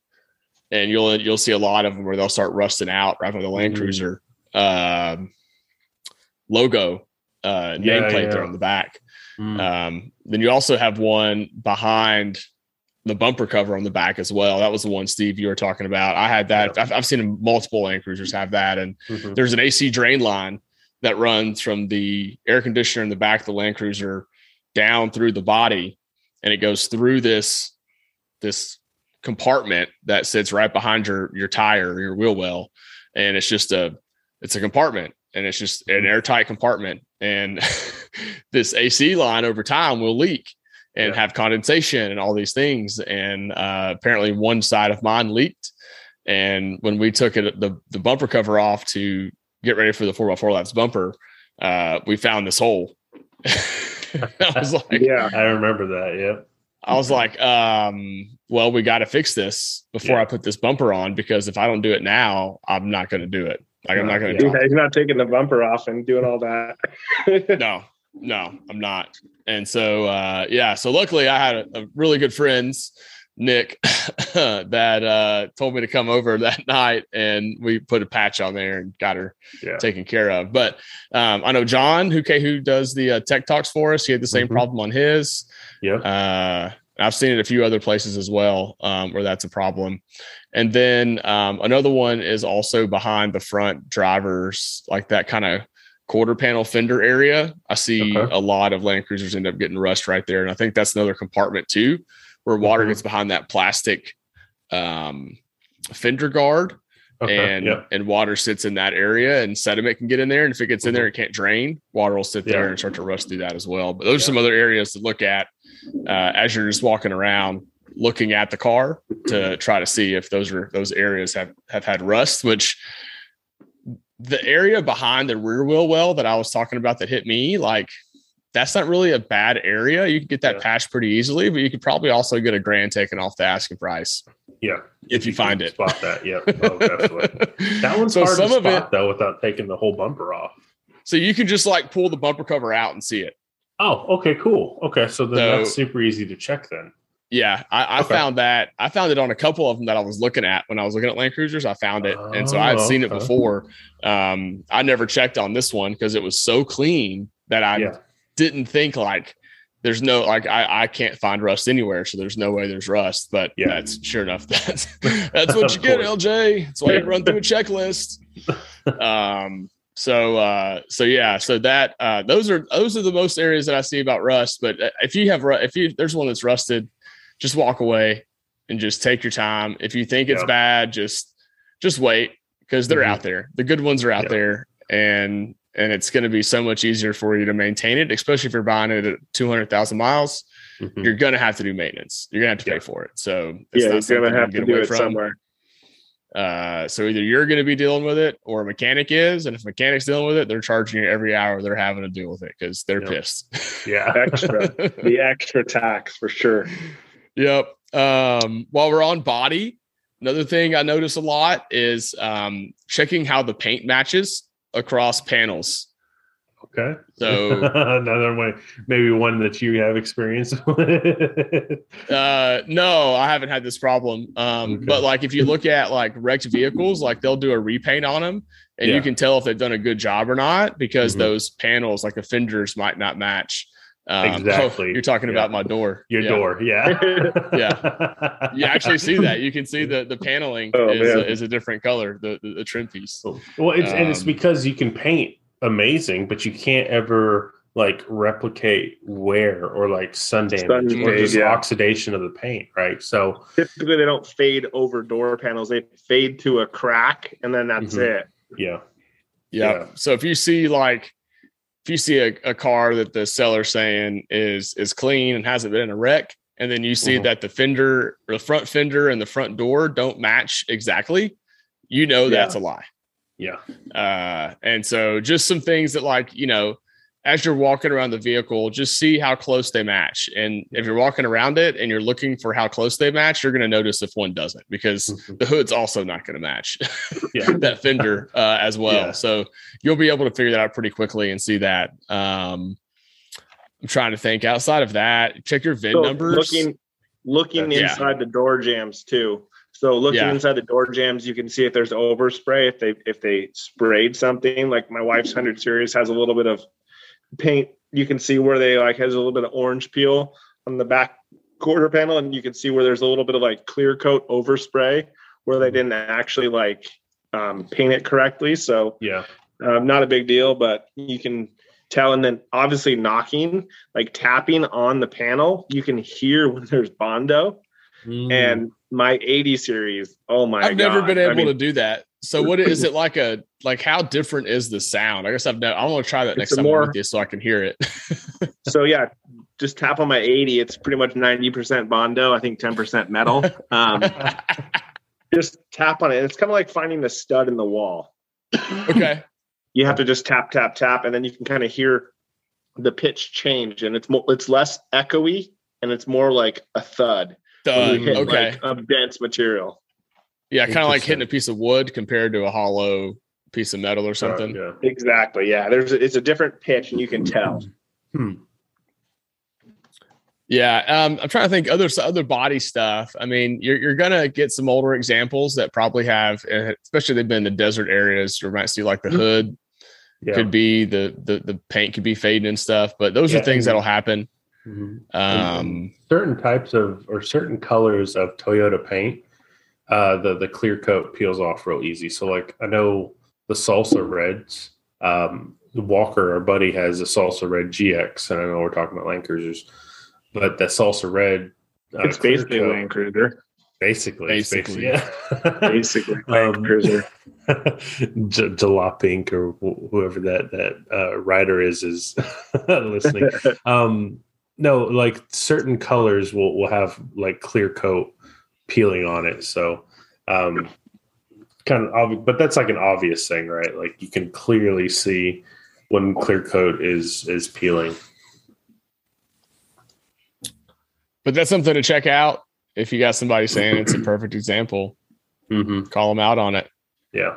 and you'll you'll see a lot of them where they'll start rusting out right on the Land Mhm. Cruiser um, logo uh, Yeah, nameplate there yeah. on the back. Mm. Um, then you also have one behind the bumper cover on the back as well. That was the one, Steve, you were talking about. I had that. I've, I've seen multiple Land Cruisers have that, and Mhm. there's an AC drain line that runs from the air conditioner in the back of the Land Cruiser down through the body, and it goes through this this compartment that sits right behind your your tire, your wheel well, and it's just a it's a compartment, and it's just an airtight compartment, and [laughs] this AC line over time will leak. and Yeah. have condensation and all these things. And uh, apparently, one side of mine leaked. And when we took it, the the bumper cover off to get ready for the four x four Labs bumper, uh, we found this hole. [laughs] I was [laughs] like, Yeah. I remember that. Yeah. I was like, um, well, we got to fix this before Yeah. I put this bumper on because if I don't do it now, I'm not going to do it. Like, I'm not going to He's drop not, he's not taking the bumper off and doing all that. [laughs] no, no, I'm not. And so, uh, yeah. So luckily, I had a, a really good friends, Nick, [laughs] that uh, told me to come over that [laughs] night, and we put a patch on there and got her Yeah. taken care of. But um, I know John, who who does the uh, tech talks for us, he had the same Mhm. problem on his. Yeah. Uh, I've seen it a few other places as well um, where that's a problem. And then um, another one is also behind the front drivers, like that kind of quarter panel fender area. I see Okay. a lot of Land Cruisers end up getting rust right there. And I think that's another compartment too, where water Mhm. gets behind that plastic um, fender guard Okay. and yeah. and water sits in that area and sediment can get in there and if it gets in there it can't drain water will sit there Mm-hmm. Yeah. and start to rust through that as well but those are some other areas to look at uh, as you're just walking around looking at the car to try to see if those are those areas have have had rust which the area behind the rear wheel well that i was talking about that hit me like that's not really a bad area you can get that Yeah. patch pretty easily but you could probably also get a grand taken off the asking price Yeah. if you find it Spot that. Yeah. Oh, definitely. [laughs] That one's so hard some to of it spot though without taking the whole bumper off. So you can just like pull the bumper cover out and see it. Oh, okay, cool. Okay, so then So- that's super easy to check then. Yeah, I, I Okay. found that. I found it on a couple of them that I was looking at when I was looking at Land Cruisers. I found it, and so I had Oh, seen it before. Um, I never checked on this one because it was so clean that I yeah. didn't think like there's no like I, I can't find rust anywhere, so there's no way there's rust. But Yeah. that's sure enough. [laughs] That's [laughs] that's what you get. LJ. That's why you run through a checklist. [laughs] Um. So uh. So yeah. So that uh. Those are those are the most areas that I see about rust. But uh, if you have if you there's one that's rusted, just walk away and just take your time. If you think it's Yeah. bad, just just wait because they're Mhm. out there. The good ones are out Yeah. there, and and it's going to be so much easier for you to maintain it, especially if you're buying it at two hundred thousand miles. Mhm. You're going to have to do maintenance. You're going to have to Yeah. pay for it. So it's yeah, not he's gonna you have to do it from. somewhere. Uh, so either you're going to be dealing with it or a mechanic is, and if a mechanic's dealing with it, they're charging you every hour they're having to deal with it because they're Yep. pissed. [laughs] Yeah. Extra. the extra tax for sure. Yep. Um, while we're on body, another thing I notice a lot is um, checking how the paint matches across panels. Okay. So [laughs] another one, maybe one that you have experience [laughs] with. uh, no, I haven't had this problem. Um, Okay. But like if you look at like wrecked vehicles, like they'll do a repaint on them, and Yeah. you can tell if they've done a good job or not because Mhm. those panels, like the fenders, might not match. Um, Exactly. you're talking Yeah. about my door. Your Yeah. door, yeah, [laughs] Yeah. You actually see that. You can see the the paneling Oh, is, a, is a different color, the, the the trim piece. Well, it's and it's Um, because you can paint amazing, but you can't ever like replicate wear or like sun damage Sun or fade, just yeah. oxidation of the paint, right? So Typically, they don't fade over door panels. They fade to a crack, and then that's Mhm. it. yeah, Yeah. Yeah. So if you see like if you see a, a car that the seller's saying is is clean and hasn't been in a wreck, and then you see Mhm. that the fender or the front fender and the front door don't match exactly, you know Yeah. that's a lie. Yeah, Uh, and so just some things that like, you know, as you're walking around the vehicle, just see how close they match. And if you're walking around it and you're looking for how close they match, you're going to notice if one doesn't because the hood's also not going to match [laughs] yeah. that fender uh, as well. Yeah. So you'll be able to figure that out pretty quickly and see that. Um, I'm trying to think outside of that, check your VIN So numbers. Looking, looking Yeah. inside the door jams too. So looking Yeah. inside the door jams, you can see if there's overspray. If they if they sprayed something, like my wife's hundred series has a little bit of paint. You can see where they like has a little bit of orange peel on the back quarter panel, and you can see where there's a little bit of like clear coat overspray where they didn't actually like um, paint it correctly. So yeah. um, not a big deal, but you can tell. And then obviously knocking, like tapping on the panel, you can hear when there's Bondo. Mm. And my 80 series, oh my I've never God. been I able mean, to do that. So what is it like a like how different is the sound? I guess I've never, I want to try that next time I'm more- with you so I can hear it. [laughs] So yeah, just tap on my 80. It's pretty much 90% Bondo, I think 10% metal. Um, [laughs] just tap on it. It's kind of like finding the stud in the wall. [coughs] okay. You have to just tap, tap, tap, and then you can kind of hear the pitch change, and it's more, it's less echoey, and it's more like a thud. When Done. hit, okay. like, a dense material. yeah, kind of like hitting a piece of wood compared to a hollow piece of metal or something. yeah. Exactly. Yeah. There's a, it's a different pitch, and you can tell. Hmm. Yeah, um, I'm trying to think other other body stuff. I mean, you're you're gonna get some older examples that probably have, uh, especially they've been in the desert areas. You might see like the hood Yeah. could be the the the paint could be fading and stuff, but those are things and- that'll happen. Mhm. Um, certain types of or certain colors of Toyota paint, uh, the the clear coat peels off real easy. So like I know the salsa reds, um, Walker, our buddy, has a salsa red GX, and I know we're talking about Land Cruisers, but that salsa red, uh, it's clear basically a coat- Land Cruiser. basically, it's Basically. yeah. [laughs] [laughs] Basically, Land Um, Cruiser. [laughs] J- Jalopnik or wh- whoever that that uh, writer is is listening. um no like certain colors will will have like clear coat peeling on it so um kind of obvious but that's like an obvious thing right like you can clearly see when clear coat is is peeling but that's something to check out. If you got somebody saying it's a perfect example, mm-hmm. call them out on it. yeah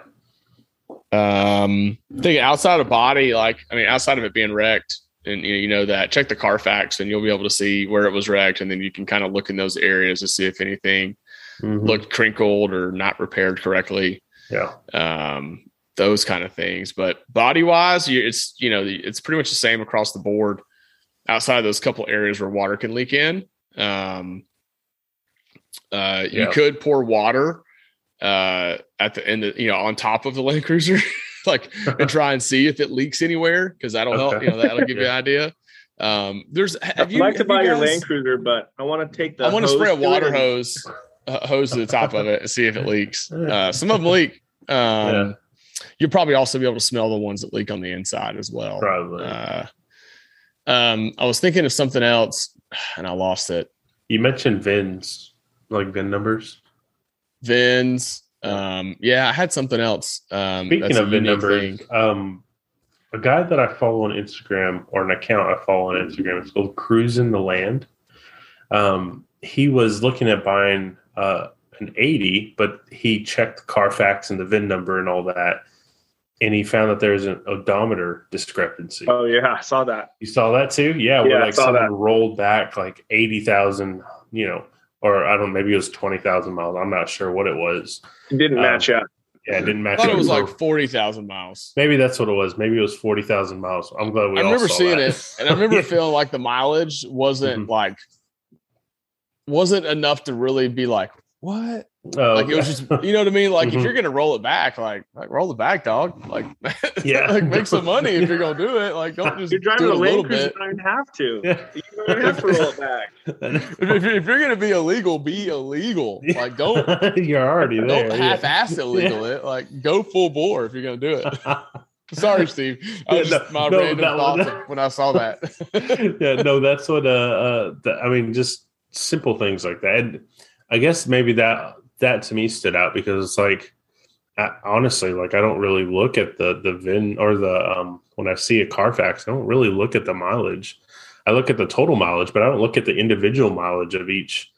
Um, thinking outside of body, like I mean, outside of it being wrecked, and you know, that check the Carfax, and you'll be able to see where it was wrecked, and then you can kind of look in those areas to see if anything Mhm. looked crinkled or not repaired correctly. yeah Um, those kind of things. But body wise, it's you know it's pretty much the same across the board. Outside of those couple areas where water can leak in, um, uh, you Yeah. could pour water uh, at the end, of, you know, on top of the Land Cruiser, [laughs] [laughs] like and try and see if it leaks anywhere because that'll help. You know, that'll give you an idea. Um, there's have I'd you, like to buy you your Land Cruiser, but I want to take the. I want to spray a hose to it water and- hose uh, hose to the top of it and see if it leaks. [laughs] Uh, some of them leak. Um, Yeah. You'll probably also be able to smell the ones that leak on the inside as well. probably Uh, um, I was thinking of something else [sighs] and I lost it. you mentioned vins like vin numbers Vins. Um, yeah, I had something else. Um, Speaking a of VIN unique numbers, um, a guy that I follow on Instagram or an account I follow on Instagram, it's called Cruising the Land. Um, he was looking at buying uh, an 80, but he checked Carfax and the VIN number and all that, and he found that there's an odometer discrepancy. Oh yeah, I saw that. You saw that too? Yeah, Yeah, where I like saw someone that. rolled back like 80,000, you know, or I don't know, maybe it was 20,000 miles. I'm not sure what it was. It didn't Um, match up. Yeah, it didn't I match. thought up it was like 40,000 miles. Maybe that's what it was. Maybe it was forty thousand miles. I'm glad we. I all remember saw seeing that. it and I remember [laughs] feeling like the mileage wasn't Mhm. like, wasn't enough to really be like, what? Oh, like it was just you know what I mean. Like if Mhm. you're gonna roll it back, like like roll it back, dog. Like [laughs] Yeah. like make some money if you're gonna do it. [laughs] Like don't just You're driving do a it a Land Cruiser. bit. You don't have to. Yeah. You don't have to roll it back. [laughs] If, if you're- if you're gonna be illegal, be illegal. Like don't You're already there. don't half-ass illegal it. Like go full bore if you're gonna do it. Sorry, Steve. I Yeah, was no, just my no, random that was- thoughts when I saw that. yeah, no, that's what. Uh, uh th- I mean, just simple things like that. And I guess maybe that that to me stood out because it's like, I, honestly, like I don't really look at the the VIN or the um when I see a Carfax, I don't really look at the mileage. I look at the total mileage, but I don't look at the individual mileage of each,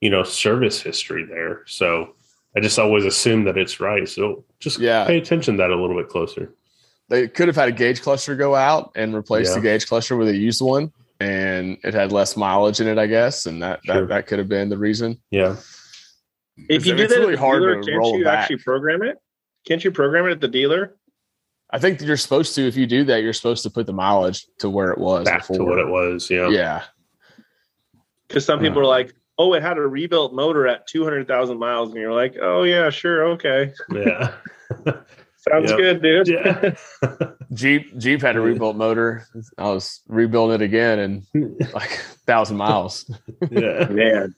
you know, service history there. So I just always assume that it's right. So just Yeah. pay attention to that a little bit closer. they could have had a gauge cluster go out and replace the gauge cluster with a used one and it had less mileage in it i guess and that Sure. that, that could have been the reason Yeah. If you It's- do it's that, really at the hard dealer, to can't roll you back. actually program it? Can't you program it at the dealer? i think that you're supposed to if you do that you're supposed to put the mileage to where it was Back to what it was. Yeah. yeah Because some people are like, "Oh, it had a rebuilt motor at two hundred thousand miles," and you're like, "Oh yeah, sure, okay, Yeah. [laughs] sounds Yep. good, dude." yeah. [laughs] jeep jeep had a rebuilt motor i was rebuilding it again in [laughs] like thousand miles yeah. [laughs] Man,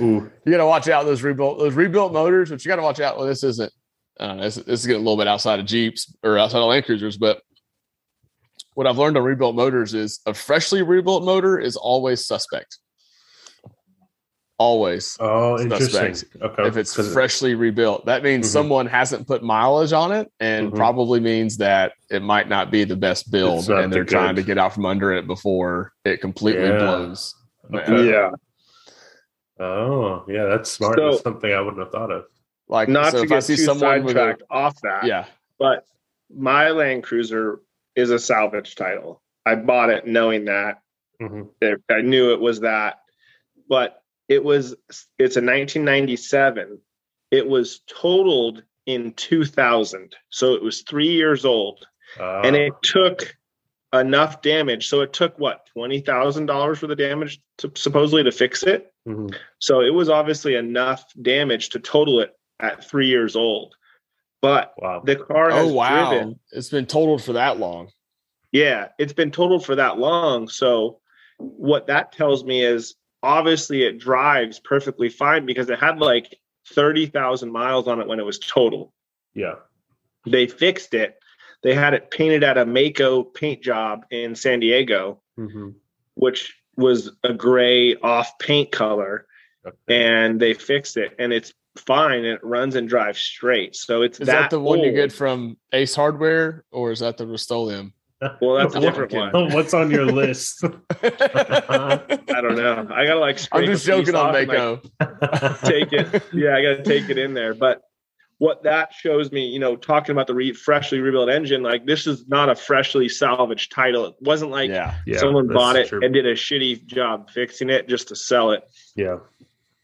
Ooh. you got to watch out those rebuilt those rebuilt motors but you got to watch out well this isn't uh, this, this is getting a little bit outside of jeeps or outside of land cruisers but what I've learned on rebuilt motors is a freshly rebuilt motor is always suspect. Always. Oh, interesting. Suspect. Okay. If it's freshly rebuilt, that means Mhm. someone hasn't put mileage on it and Mhm. probably means that it might not be the best build and they're the trying to get out from under it before it completely Yeah. blows. Okay. Yeah. Oh, yeah, that's smart. So- that's something I wouldn't have thought of. Like Not so to if I get see too someone with a, sidetracked off that. yeah, But my Land Cruiser is a salvage title. I bought it knowing that. Mhm. I knew it was that. But it was it's a 1997. It was totaled in 2000. So it was 3 years old and Ah, it took enough damage. So it took what, $20,000 for the damage to supposedly to fix it. mhm. So it was obviously enough damage to total it at 3 years old. But wow. the car has oh wow, driven it's been totaled for that long. yeah, it's been totaled for that long. So what that tells me is obviously it drives perfectly fine because it had like 30,000 miles on it when it was total. yeah. They fixed it. They had it painted at a Maaco paint job in San Diego, hmm which was a gray off paint color, Okay. and they fixed it and it's fine and it runs and drives straight. So it's Is that, the one you get from Ace Hardware or is that the Rust-Oleum? Well, that's a I'm different one. What's on your list? I don't know. I gotta like. I'm just joking on off and, like, Maaco. take it. Yeah, I got to take it in there. But what that shows me, you know, talking about the re- freshly rebuilt engine, like this is not a freshly salvaged title. It wasn't like yeah. Yeah, someone bought it true. and did a shitty job fixing it just to sell it. Yeah.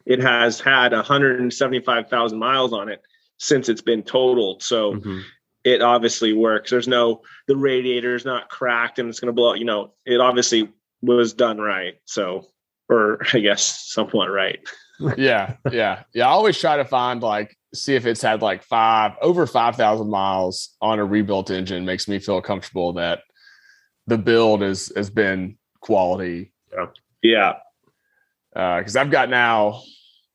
It has had 175,000 miles on it since it's been totaled. So Mhm. It obviously works. There's no the radiator is not cracked and it's going to blow. You know, it obviously was done right. So, or [laughs] I guess somewhat right. [laughs] yeah, yeah, yeah. I always try to find like see if it's had like five over five thousand miles on a rebuilt engine. Makes me feel comfortable that the build is has been quality. Yeah. Because I've got now,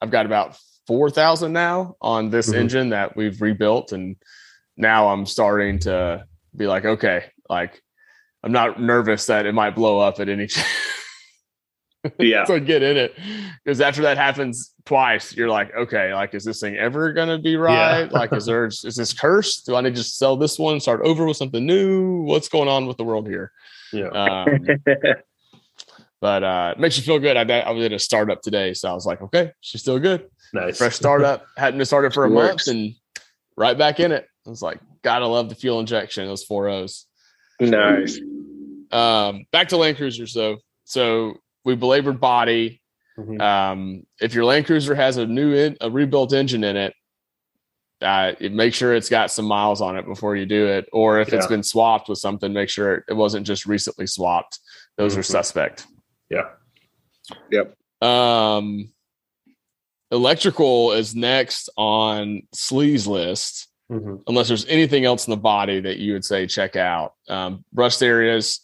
I've got about four thousand now on this Mhm. engine that we've rebuilt, and now I'm starting to be like, okay, like I'm not nervous that it might blow up at any. Time. [laughs] Yeah. [laughs] so get in it because after that happens twice you're like okay like is this thing ever gonna be right like is there is this cursed do i need to just sell this one start over with something new what's going on with the world here Yeah. um, [laughs] but uh it makes you feel good I, I did a startup today so i was like okay she's still good nice. fresh startup hadn't been started for a month and right back in it i was like gotta love the fuel injection those four o's nice. um back to land cruisers though so we belabored body Mhm. um, if your Land Cruiser has a new in, a rebuilt engine in it, uh, make sure it's got some miles on it before you do it. Or if it's been swapped with something, make sure it wasn't just recently swapped. Those are Mhm. suspect. Yeah. Yep. Um, electrical is next on Slee's list, Mhm. unless there's anything else in the body that you would say check out. Um, rust areas,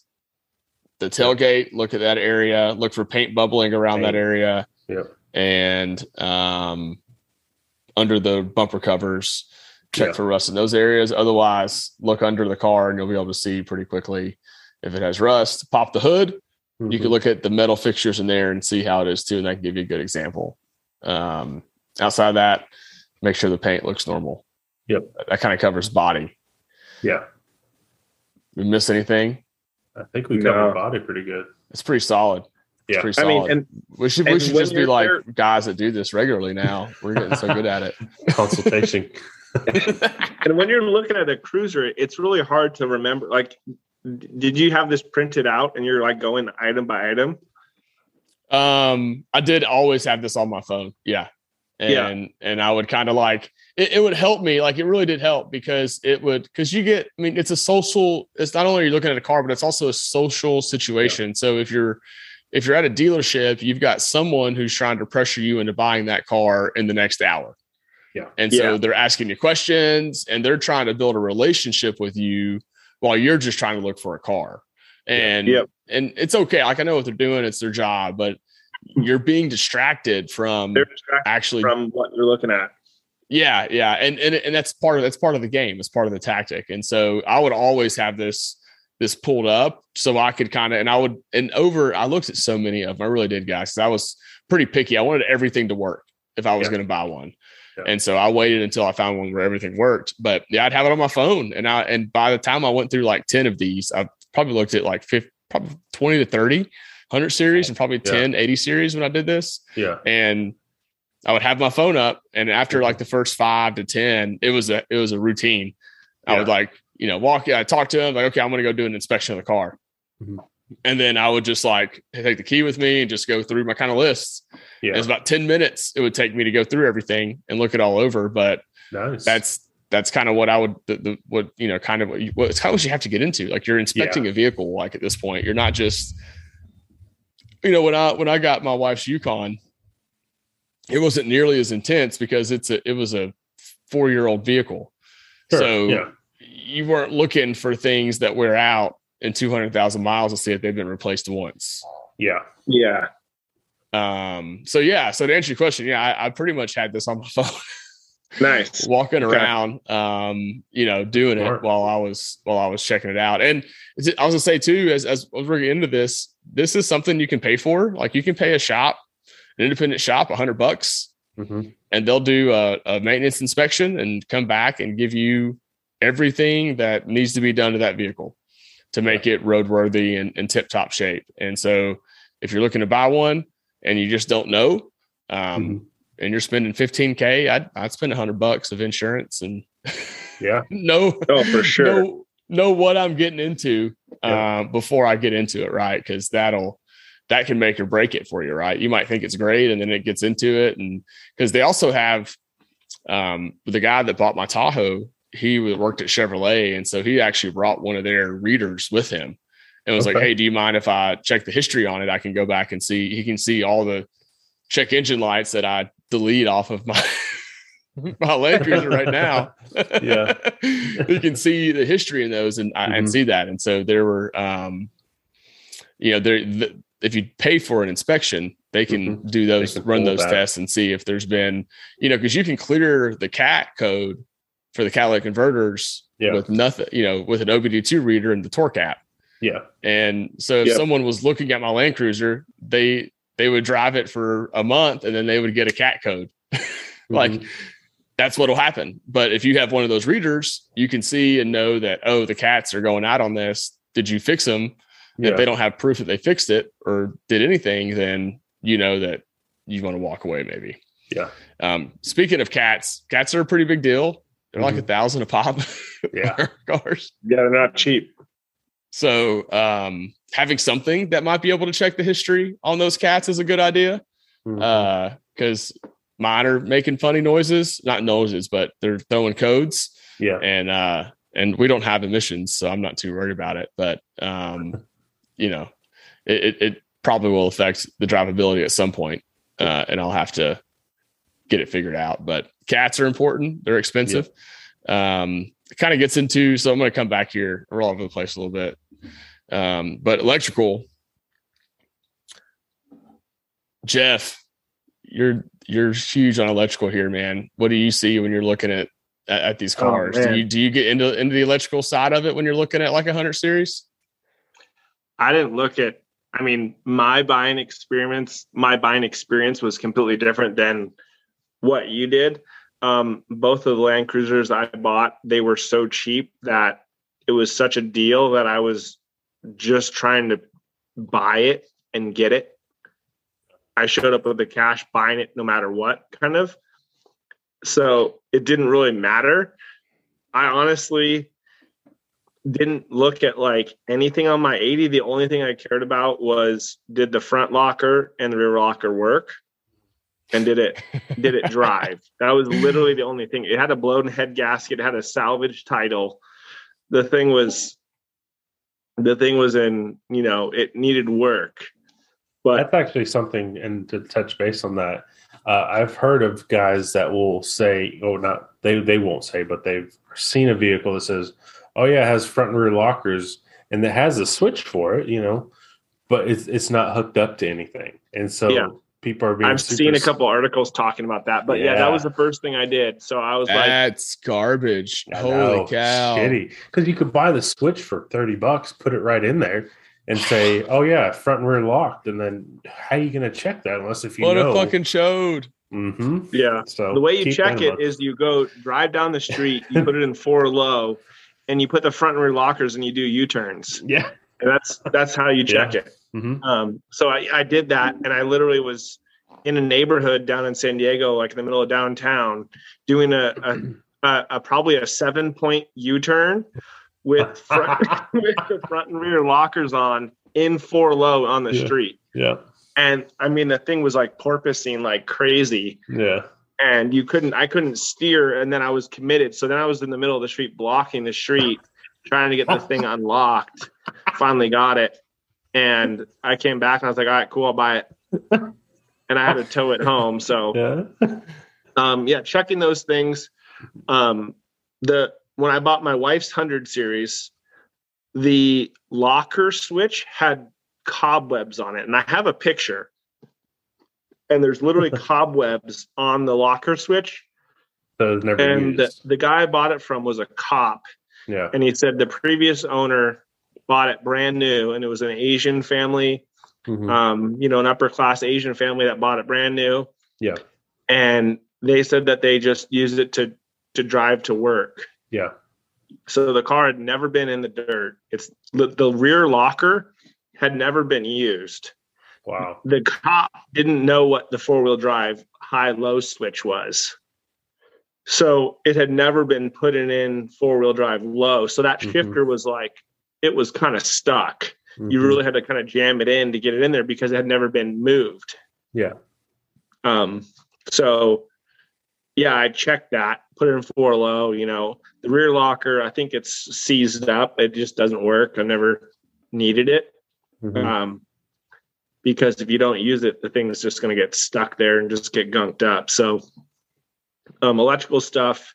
the tailgate, look at that area, look for paint bubbling around that area. Yep. And um, under the bumper covers, check Yeah. for rust in those areas. Otherwise, look under the car and you'll be able to see pretty quickly if it has rust. Pop the hood. You Mhm. can look at the metal fixtures in there and see how it is too, and that can give you a good example. Um, outside of that, make sure the paint looks normal. Yep. That kind of covers body. Yeah. We miss anything? I think we No. body pretty good. It's pretty solid. It's Yeah. pretty I mean, and we should we should just be you're like there- guys that do this regularly now. We're getting so good at it. [laughs] [laughs] Consultation. [laughs] and when you're looking at a cruiser, it's really hard to remember. Like, did you have this printed out and you're like going item by item? Um, I did always have this on my phone. Yeah. And Yeah. and I would kind of like it, it would help me. Like it really did help because it would because you get, I mean, it's a social, it's not only you're looking at a car, but it's also a social situation. So if you're if you're at a dealership, you've got someone who's trying to pressure you into buying that car in the next hour. Yeah. And so Yeah. they're asking you questions and they're trying to build a relationship with you while you're just trying to look for a car. And Yep. and it's okay. Like I know what they're doing, it's their job, but you're being distracted from distracted actually from what you're looking at. yeah, yeah. And and and that's part of that's part of the game. It's part of the tactic. And so I would always have this this pulled up so I could kind of, and I would, and over, I looked at so many of them. I really did, guys. I was pretty picky. I wanted everything to work if I was Yeah. going to buy one. Yeah. And so I waited until I found one where everything worked. But yeah, I'd have it on my phone. And I, and by the time I went through like 10 of these, I probably looked at like 50, probably 20 to 30, 100 series and probably Yeah. 80 series when I did this Yeah. and I would have my phone up, and after like the first five to ten, it was a it was a routine. I would like you know walk, I talk to him like, okay, I'm going to go do an inspection of the car, Mhm. and then I would just like take the key with me and just go through my kind of lists. Yeah. It was about ten minutes it would take me to go through everything and look it all over, but nice. that's that's kind of what I would the, the what you know kind of what, you, what it's kind of what you have to get into. Like you're inspecting a vehicle. Like at this point, you're not just you know when I when I got my wife's Yukon, it wasn't nearly as intense because it's a it was a four year old vehicle, Sure. so yeah. you weren't looking for things that wear out in two hundred thousand miles to see if they've been replaced once. Yeah. Yeah. Um. So yeah. So to answer your question, yeah, I, I pretty much had this on my [laughs] phone. Nice. walking Okay. around um you know doing Smart. it while i was while i was checking it out and is i was gonna say too as, as I was getting into this this is something you can pay for like you can pay a shop an independent shop a hundred bucks Mhm. and they'll do a, a maintenance inspection and come back and give you everything that needs to be done to that vehicle to make it roadworthy and, and tip top shape and so if you're looking to buy one and you just don't know um, Mhm. and you're spending 15k I'd, I'd spend 100 bucks of insurance and Yeah. [laughs] no, Oh, for sure. know know what i'm getting into uh, before i get into it right? Because that'll that can make or break it for you right? You might think it's great and then it gets into it and because they also have um, the guy that bought my tahoe he worked at chevrolet and so he actually brought one of their readers with him and was like hey do you mind if i check the history on it? I can go back and see he can see all the check engine lights that i delete off of my [laughs] [laughs] my Land Cruiser right now. [laughs] Yeah. [laughs] you can see the history in those and I and Mhm. see that. And so there were, um, you know, there the, if you pay for an inspection, they can Mhm. do those, can run those that. tests and see if there's been, you know, because you can clear the CAT code for the catalytic converters Yeah. with nothing, you know, with an OBD2 reader and the torque app. Yeah. And so if Yep. someone was looking at my Land Cruiser, they they would drive it for a month and then they would get a cat code. like Mhm. That's what'll happen. But if you have one of those readers, you can see and know that oh, the cats are going out on this. Did you fix them? yeah. If they don't have proof that they fixed it or did anything, then you know that you want to walk away maybe. Yeah. Um, speaking of cats, cats are a pretty big deal. They're like a thousand a pop. [laughs] Yeah. cars. Yeah, they're not cheap. So um, having something that might be able to check the history on those cats is a good idea. Because mine are making funny noises, not noises, but they're throwing codes, yeah. and uh, and we don't have emissions, so I'm not too worried about it. But um, [laughs] you know, it, it, it probably will affect the drivability at some point, uh, and I'll have to get it figured out. But cats are important; they're expensive. Um, it kind of gets into so I'm going to come back here. We're all over the place a little bit, um, but electrical. Jeff, you're you're huge on electrical here, man. What do you see when you're looking at at, at these Oh, cars? do you do you get into into the electrical side of it when you're looking at like a hundred series? I didn't look at. I mean, my buying experience, my buying experience was completely different than what you did. Um, both of the Land Cruisers I bought, they were so cheap that it was such a deal that I was just trying to buy it and get it. I showed up with the cash buying it no matter what, kind of. So it didn't really matter. I honestly didn't look at like anything on my 80. The only thing I cared about was did the front locker and the rear locker work? And did it did it drive? [laughs] That was literally the only thing. It had a blown head gasket, it had a salvage title. The thing was the thing was in, you know, it needed work. But That's actually something, and to touch base on that, uh, I've heard of guys that will say, "Oh, not they they won't say, but they've seen a vehicle that says, oh yeah, it has front and rear lockers, and it has a switch for it, you know, but it's it's not hooked up to anything, and so Yeah. people are being. I've seen a couple articles talking about that, but yeah. Yeah. that was the first thing I did. So I was like, That's garbage. I Holy know, cow. shitty. Because you could buy the switch for thirty bucks, put it right in there, and say, "Oh yeah, front and rear locked." And then how are you going to check that unless if you What know? a fucking chode. hmm yeah. So The way you check that in it mind. is you go drive down the street, you put it in four low, and you put the front and rear lockers, and you do U turns. [laughs] yeah. And that's that's how you check it. hmm Um, so I, I did that, and I literally was in a neighborhood down in San Diego, like in the middle of downtown, doing a, a, [clears throat] a, a probably a seven point U turn with [laughs] front, [laughs] with the front and rear lockers on in four low on the Yeah. street. Yeah. And I mean, the thing was like porpoising like crazy, Yeah. and you couldn't, I couldn't steer, and then I was committed. So then I was in the middle of the street, blocking the street, trying to get the thing [laughs] unlocked. Finally got it, and I came back and I was like, "All right, cool, I'll buy it." And I had to tow it home. So Yeah. um yeah checking those things um the when i bought my wife's 100 series the locker switch had cobwebs on it and i have a picture and there's literally [laughs] cobwebs on the locker switch So it's never and the, the guy I bought it from was a cop yeah. and he said the previous owner bought it brand new and it was an asian family Mhm. um, you know, an upper class Asian family that bought it brand new. Yeah. And they said that they just used it to to drive to work. Yeah. So the car had never been in the dirt. It's the, the rear locker had never been used. Wow. The cop didn't know what the four wheel drive high low switch was. So it had never been put in, four wheel drive low. So that Mhm. shifter was like, it was kind of stuck you Mhm. really had to kind of jam it in to get it in there because it had never been moved. Yeah. Um, so yeah, I checked that, put it in four low, you know, the rear locker, I think it's seized up. It just doesn't work. I never needed it. Mhm. Um, because if you don't use it, the thing is just going to get stuck there and just get gunked up. So, um, electrical stuff,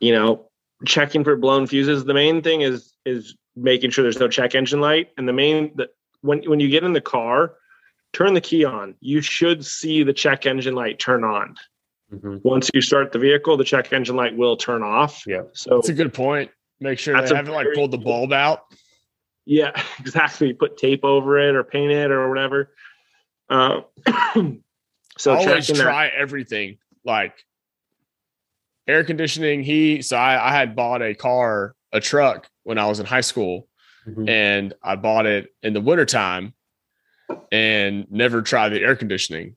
you know, checking for blown fuses. The main thing is is making sure there's no check engine light. And the main the, when when you get in the car, turn the key on. You should see the check engine light turn on. Mhm. Once you start the vehicle, the check engine light will turn off. Yeah. So That's a good point. Make sure That's they haven't like pulled the bulb out. Yeah, [laughs] exactly. Put tape over it or paint it or whatever. Uh, [clears throat] so always checking that. try everything like air conditioning heat so I, I had bought a car a truck when i was in high school Mhm. and i bought it in the wintertime and never tried the air conditioning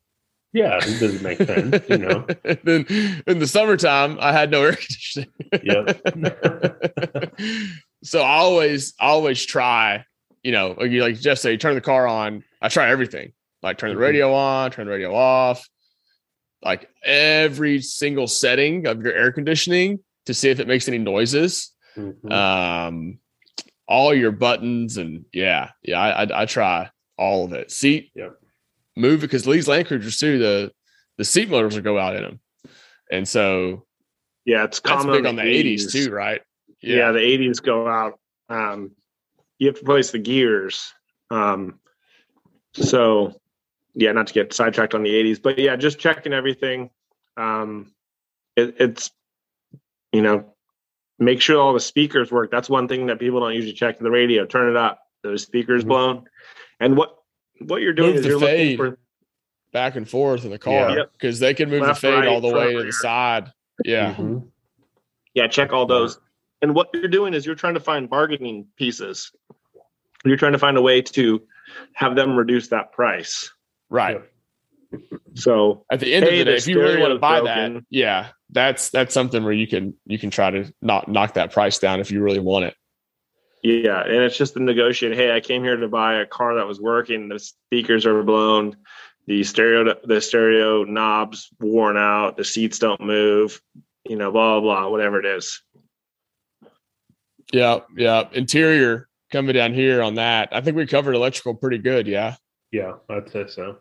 Yeah. It doesn't make sense. You know. [laughs] And then in the summertime i had no air conditioning Yep. [laughs] so i always always try you know like you like jeff say turn the car on i try everything like turn the Mhm. radio on turn the radio off like every single setting of your air conditioning to see if it makes any noises Mhm. um all your buttons and yeah yeah i i, I try all of it seat Yep. Move it because these land cruisers too the the seat motors will go out in them and so Yeah, it's common big on the 80s too right Yeah. the 80s go out. Um, you have to replace the gears. Um, so, yeah, not to get sidetracked on the 80s, but yeah, just checking everything. Um, it, it's, you know, make sure all the speakers work. That's one thing that people don't usually check the radio. Turn it up. The speakers Mhm. blown. And what what you're doing Move is the you're fade. looking for back and forth in the Yeah. car Yep. because they can move Left, the fade all the way to rear. the side yeah Mhm. Yeah, check all those. And what you're doing is you're trying to find bargaining pieces. You're trying to find a way to have them reduce that price. right So at the end Hey, of the day the if you really want to stereo's buy that yeah that's that's something where you can you can try to not knock that price down if you really want it yeah, and it's just the negotiate. Hey, I came here to buy a car that was working. The speakers are blown. The stereo the stereo knobs worn out. The seats don't move. You know, blah blah blah. Whatever it is. yeah yeah interior coming down here on that i think we covered electrical pretty good yeah Yeah. I'd say so.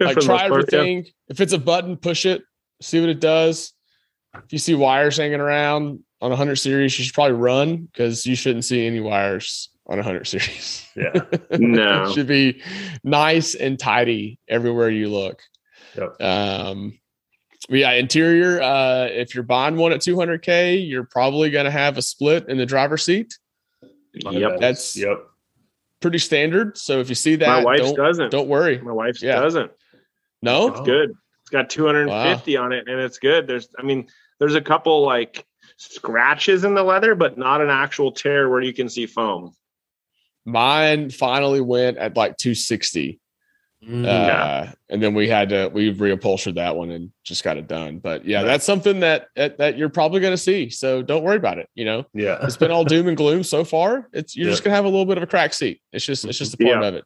like try most part, yeah. everything if it's a button push it see what it does if you see wires hanging around on a 100 series you should probably run because you shouldn't see any wires on a hundred series. Yeah. [laughs] No. it should be nice and tidy everywhere you look. Yep. Um, yeah, interior. Uh, if you're buying one at 200k, you're probably going to have a split in the driver's seat. Yep. That's- yep. Pretty standard. So if you see that, My wife don't, doesn't. don't worry. My wife Yeah. doesn't. No, It's good. It's got 250 on it and it's good. There's I mean, there's a couple like scratches in the leather, but not an actual tear where you can see foam. mine finally went at like 260. Mm-hmm. Uh, and then we had to we reupholstered that one and just got it done. But yeah, that's something that that, that you're probably going to see. So don't worry about it. You know, yeah. it's been all doom and gloom so far. It's you're Yeah. just gonna have a little bit of a crack seat. It's just it's just a part Yeah. of it.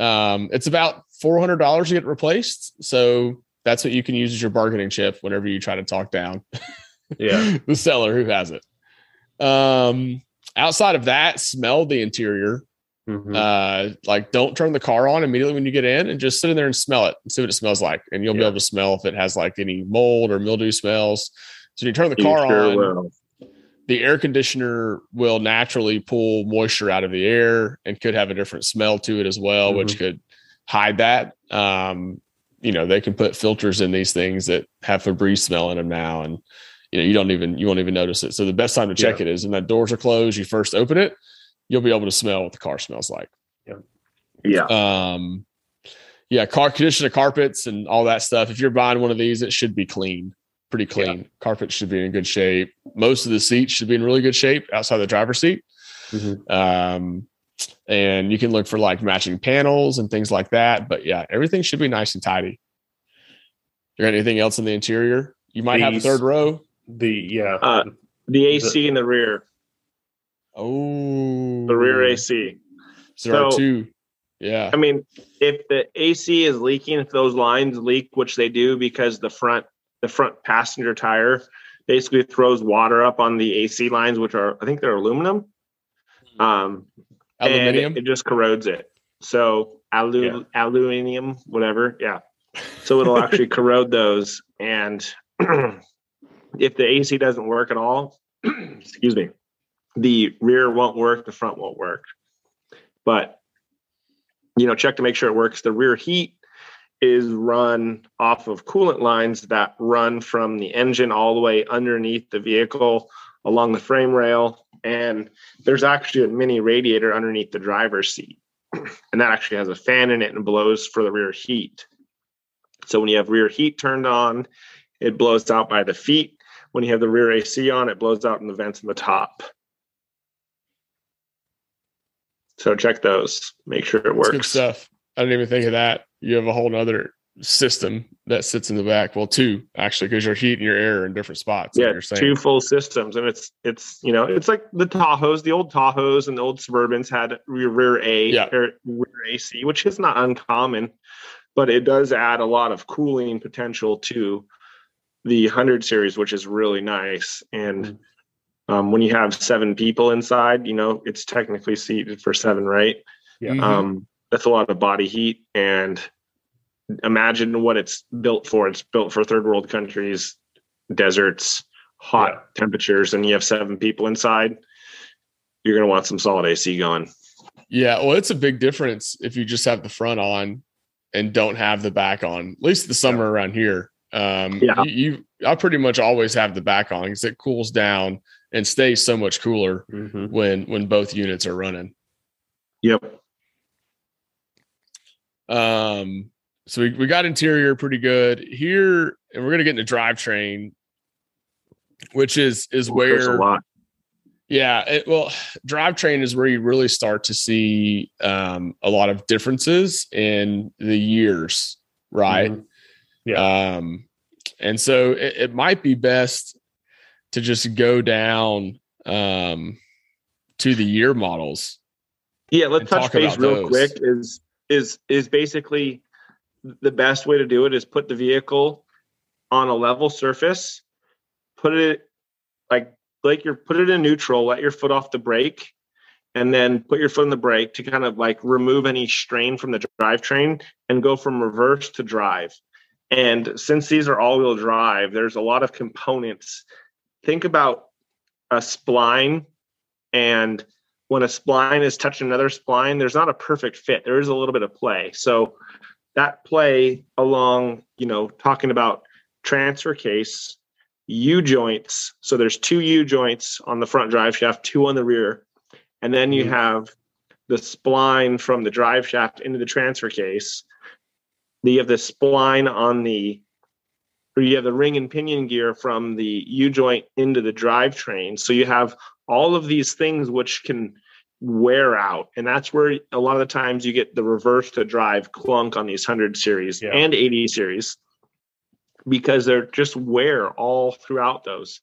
Um, it's about four hundred dollars to get replaced. So that's what you can use as your bargaining chip whenever you try to talk down [laughs] Yeah. [laughs] the seller who has it. Um, outside of that, smell the interior. Mhm. Uh, like don't turn the car on immediately when you get in, and just sit in there and smell it and see what it smells like, and you'll be able to smell if it has like any mold or mildew smells. So you turn the You car sure on, will. the air conditioner will naturally pull moisture out of the air and could have a different smell to it as well, which could hide that. Um, you know, they can put filters in these things that have Febreze smell in them now, and you know, you don't even you won't even notice it. So the best time to check Yeah. it is when that doors are closed. You first open it, you'll be able to smell what the car smells like. Yeah. Yeah. Um, yeah, car conditioner carpets and all that stuff. If you're buying one of these, it should be clean, pretty clean. Carpets should be in good shape. Most of the seats should be in really good shape outside the driver's seat. Mhm. Um, and you can look for like matching panels and things like that. But yeah, everything should be nice and tidy. You got anything else in the interior? You might have a third row. The yeah. Uh, The AC in the rear. Oh, The rear AC. So are two. Yeah. I mean, if the AC is leaking, if those lines leak, which they do because the front the front passenger tire basically throws water up on the AC lines, which are I think they're aluminum. Um, Aluminium. and it just corrodes it. So alu- aluminium, whatever, yeah. So it'll [laughs] actually corrode those, and [clears throat] if the AC doesn't work at all, [clears throat] excuse me, the rear won't work, the front won't work. But you know, check to make sure it works. The rear heat is run off of coolant lines that run from the engine all the way underneath the vehicle along the frame rail and there's actually a mini radiator underneath the driver's seat [clears throat] and that actually has a fan in it and blows for the rear heat so when you have rear heat turned on it blows out by the feet when you have the rear ac on it blows out in the vents in the top so check those make sure it That's works good stuff. I didn't even think of that. You have a whole other system that sits in the back. Well, two actually, because your heat and your air are in different spots. yeah you're saying. two full systems and it's it's you know it's like the tahoes the old tahoes and the old suburbans had rear, rear a Yeah. or rear ac which is not uncommon but it does add a lot of cooling potential to the 100 series which is really nice and um, when you have seven people inside you know it's technically seated for seven right Yeah. Mhm. um, that's a lot of body heat and imagine what it's built for it's built for third world countries deserts hot Yeah. temperatures and you have seven people inside you're going to want some solid ac going yeah. Well, it's a big difference if you just have the front on and don't have the back on. At least the summer around here. Um, Yeah. you, you, I pretty much always have the back on because it cools down and stays so much cooler Mhm. when when both units are running. yep Um, so we, we got interior pretty good here, and we're gonna get into drivetrain, which is is where lot yeah, it, well, drivetrain is where you really start to see um, a lot of differences in the years, right? Mhm. Yeah. Um, and so it, it might be best to just go down um, to the year models. yeah let's touch base real those. quick is is is basically the best way to do it is put the vehicle on a level surface put it like like you're put it in neutral let your foot off the brake and then put your foot on the brake to kind of like remove any strain from the drivetrain and go from reverse to drive and since these are all-wheel drive there's a lot of components think about a spline and when a spline is touching another spline, there's not a perfect fit. There is a little bit of play. So that play along, you know, talking about transfer case, U joints. So there's two U joints on the front drive shaft, two on the rear. And then you mm-hmm. have the spline from the drive shaft into the transfer case. You have the spline on the or you have the ring and pinion gear from the U joint into the drivetrain. So you have all of these things which can wear out. And that's where a lot of the times you get the reverse to drive clunk on these 100 series Yeah. and 80 series because they're just wear all throughout those.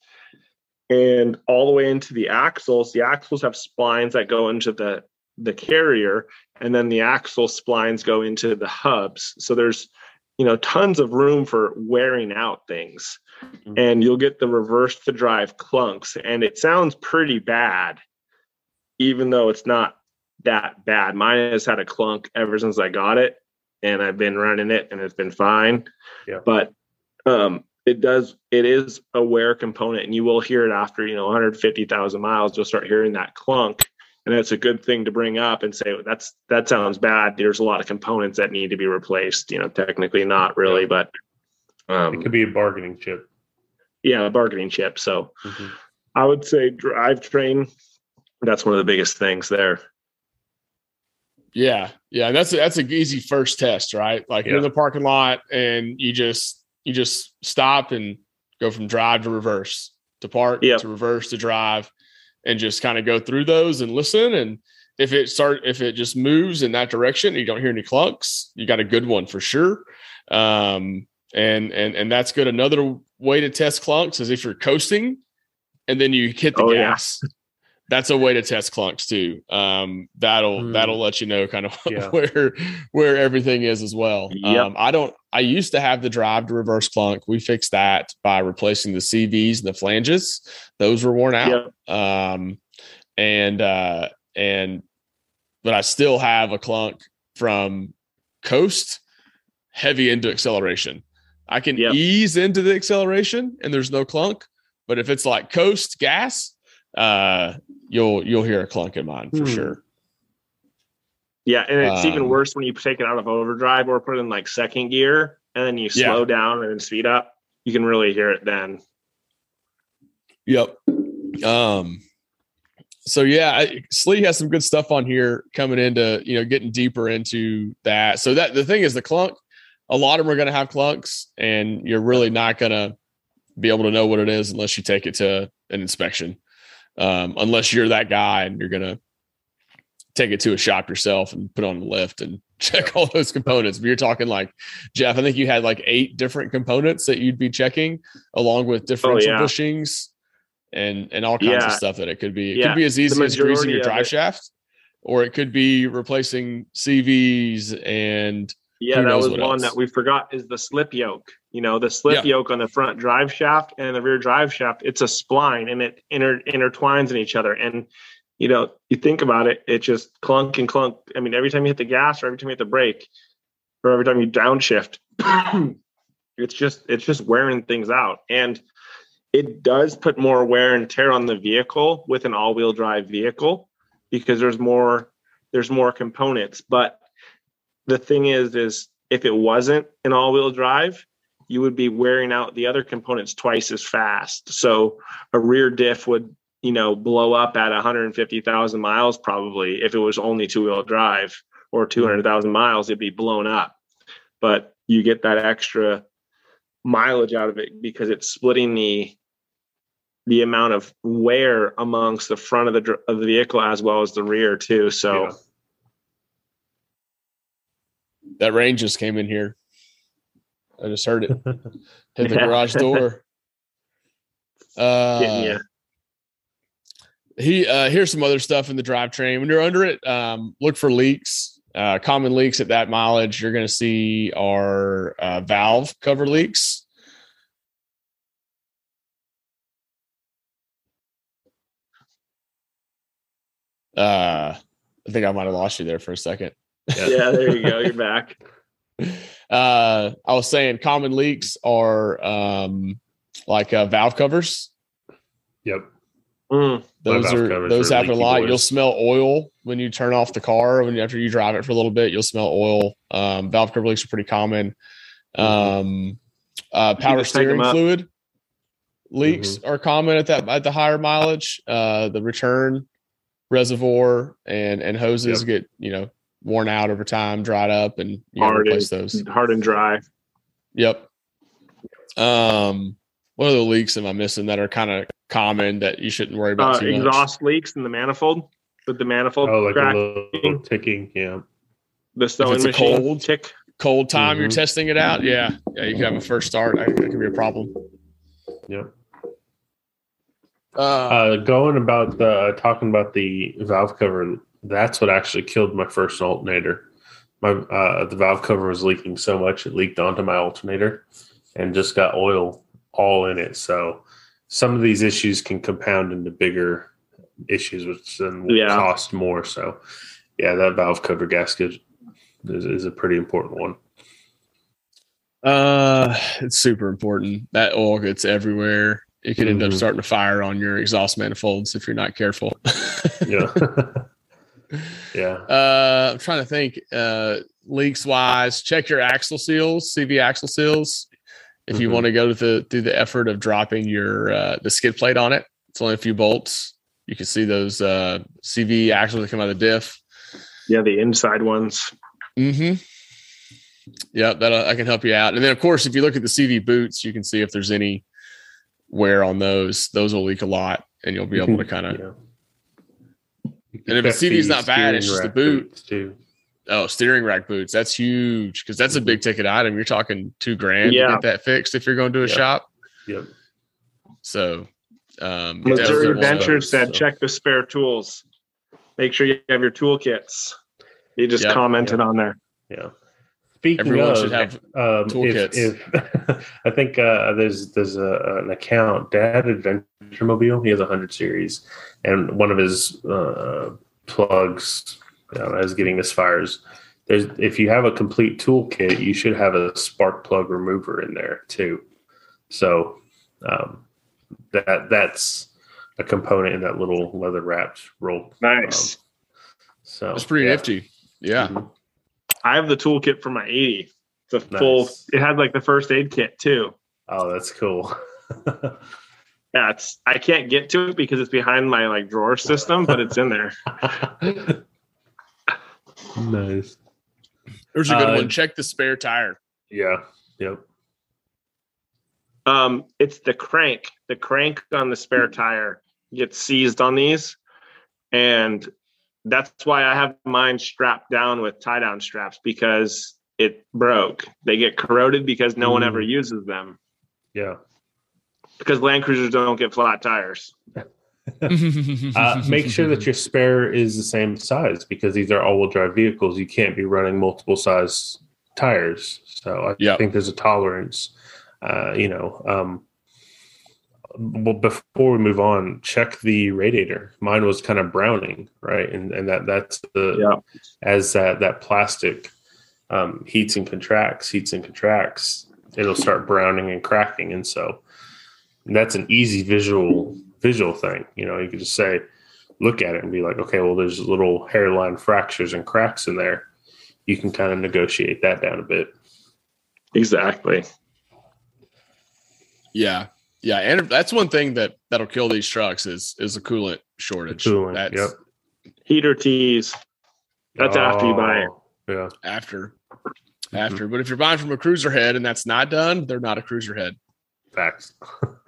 And all the way into the axles, the axles have splines that go into the the carrier and then the axle splines go into the hubs. So there's you know tons of room for wearing out things Mhm. and you'll get the reverse to drive clunks and it sounds pretty bad even though it's not that bad mine has had a clunk ever since i got it and i've been running it and it's been fine Yeah. but um it does it is a wear component and you will hear it after you know 150000 miles you'll start hearing that clunk and that's a good thing to bring up and say that's that sounds bad there's a lot of components that need to be replaced you know technically not really but um It could be a bargaining chip. yeah a bargaining chip so Mhm. i would say drivetrain that's one of the biggest things there Yeah, yeah, that's a, that's an easy first test, right? Like you're in the parking lot and you just you just stop and go from drive to reverse to park Yeah. to reverse to drive, and just kind of go through those and listen. And if it start if it just moves in that direction, you don't hear any clunks, you got a good one for sure. Um, and and and that's good. Another way to test clunks is if you're coasting, and then you hit the Oh, gas that's a way to test clunks too. Um, that'll Hmm. that'll let you know kind of [laughs] Yeah. where where everything is as well. Yep. Um, I don't. I used to have the drive to reverse clunk. We fixed that by replacing the CVs and the flanges. Those were worn out. Um, and uh, and but I still have a clunk from coast heavy into acceleration. I can Yep. ease into the acceleration and there's no clunk. But if it's like coast gas, uh, you'll you'll hear a clunk in mine for Hmm. sure. yeah and it's even Um, worse when you take it out of overdrive or put it in like second gear and then you Yeah. slow down and then speed up you can really hear it then Yep. Um. So yeah, I, Slee has some good stuff on here coming into you know getting deeper into that. So that the thing is the clunk. A lot of them are going to have clunks, and you're really not going to be able to know what it is unless you take it to an inspection. Um, unless you're that guy and you're going to take it to a shop yourself and put on the lift and [laughs] check all those components. But you're talking like Jeff. I think you had like eight different components that you'd be checking along with differential yeah. bushings and and all kinds of stuff that it could be. It Yeah, could be as easy as greasing your drive it- shaft, or it could be replacing CVs and Yeah, that was one else? that we forgot is the slip yoke. You know, the slip Yeah. yoke on the front drive shaft and the rear drive shaft, it's a spline and it inter- intertwines in each other. And, you know, you think about it, it just clunk and clunk. I mean, every time you hit the gas or every time you hit the brake or every time you downshift, [clears throat] it's just, it's just wearing things out. And it does put more wear and tear on the vehicle with an all-wheel drive vehicle because there's more, there's more components. But the thing is is if it wasn't an all-wheel drive you would be wearing out the other components twice as fast so a rear diff would you know blow up at 150,000 miles probably if it was only two-wheel drive or mm-hmm. 200,000 miles it'd be blown up but you get that extra mileage out of it because it's splitting the the amount of wear amongst the front of the of the vehicle as well as the rear too so Yeah. that range just came in here. I just heard it. [laughs] Hit the garage [laughs] door. Uh, you. he uh here's some other stuff in the drivetrain. When you're under it um look for leaks. Uh common leaks at that mileage you're going to see are uh, valve cover leaks. Uh i think i might have lost you there for a second. Yeah there you go. You're back [laughs] uh i was saying common leaks are um like uh, valve covers Yep. Mm. Those are those are happen a lot. boys. You'll smell oil when you turn off the car. When after you drive it for a little bit, you'll smell oil. Um, valve cover leaks are pretty common. Um, uh, power just take 'em steering fluid leaks are common at that at the higher mileage. Uh, the return reservoir and and hoses Yep. get you know worn out over time, dried up, and you Hard replace those. Hard and dry. Yep. Um, what other leaks am I missing that are kind of common that you shouldn't worry about Uh, too much? exhaust leaks in the manifold with the manifold Oh, like crack, a little ticking. Yeah. the sewing it's a machine cold- tick. Cold time, you're Mhm. testing it out. Yeah, yeah, you can have a first start. That could be a problem. Yep. Uh, Uh, going about the talking about the valve cover, that's what actually killed my first alternator. My uh, the valve cover was leaking so much it leaked onto my alternator and just got oil all in it. So some of these issues can compound into bigger issues, which then will Yeah. cost more. So yeah, that valve cover gasket is, is a pretty important one. uh, it's super important. That oil gets everywhere. It could end up Mhm. starting to fire on your exhaust manifolds if you're not careful. [laughs] Yeah. [laughs] yeah. Uh, I'm trying to think. Uh, leaks wise, check your axle seals, CV axle seals. If you Mhm. want to go to the through the effort of dropping your uh, the skid plate on it, it's only a few bolts. You can see those uh, CV axles that come out of the diff. Yeah, the inside ones. Mm-hmm. Yeah, that uh, I can help you out. And then, of course, if you look at the CV boots, you can see if there's any wear on those. Those will leak a lot, and you'll be able to kind of. Yeah. And if the Check CV is not bad, it's just the boot. boots, too. Oh, steering rack boots. That's huge because that's a big ticket item. You're talking two grand Yeah. to get that fixed if you're going to a Yeah. shop. Yep. So, um, Missouri definitely wanna- Venture those, said so. check the spare tools. Make sure you have your toolkits. He just Yep. commented on there. Yeah. Speaking Everyone of, should have um, toolkits. If, if [laughs] I think uh, there's there's a, an account, Dad Adventure Mobile. He has a hundred series, and one of his uh, plugs uh, is getting misfires. There's if you have a complete toolkit, you should have a spark plug remover in there too. So um, that that's a component in that little leather wrapped roll. Nice. So it's pretty yeah. nifty. Yeah. Mhm. I have the toolkit for my 80. It's a full, it had like the first aid kit too. Oh, that's cool. [laughs] Yeah, it's I can't get to it because it's behind my like drawer system, but it's in there. [laughs] nice. There's a good Uh, one. Check the spare tire. Yeah. Yep. Um, it's the crank. The crank on the spare tire gets seized on these, and that's why I have mine strapped down with tie down straps because it broke. They get corroded because no one ever Mm. uses them Yeah. because Land Cruisers don't get flat tires. [laughs] Uh, make sure that your spare is the same size because these are all-wheel drive vehicles. You can't be running multiple size tires. So I Yep. think there's a tolerance. Uh, you know, um, well, before we move on, check the radiator. Mine was kind of browning, right? And and that that's the Yeah. as that that plastic um, heats and contracts, heats and contracts, it'll start browning and cracking, and so that's an easy visual visual thing. You know, you can just say, look at it and be like, okay, well, there's little hairline fractures and cracks in there. You can kind of negotiate that down a bit. Exactly. yeah. Yeah. And that's one thing that that'll kill these trucks is is a coolant shortage. coolant, That's yep. Heater tees. That's after you buy it. Oh, Yeah, after. Mm-hmm. After. But if you're buying from a cruiser head and that's not done, they're not a cruiser head. facts.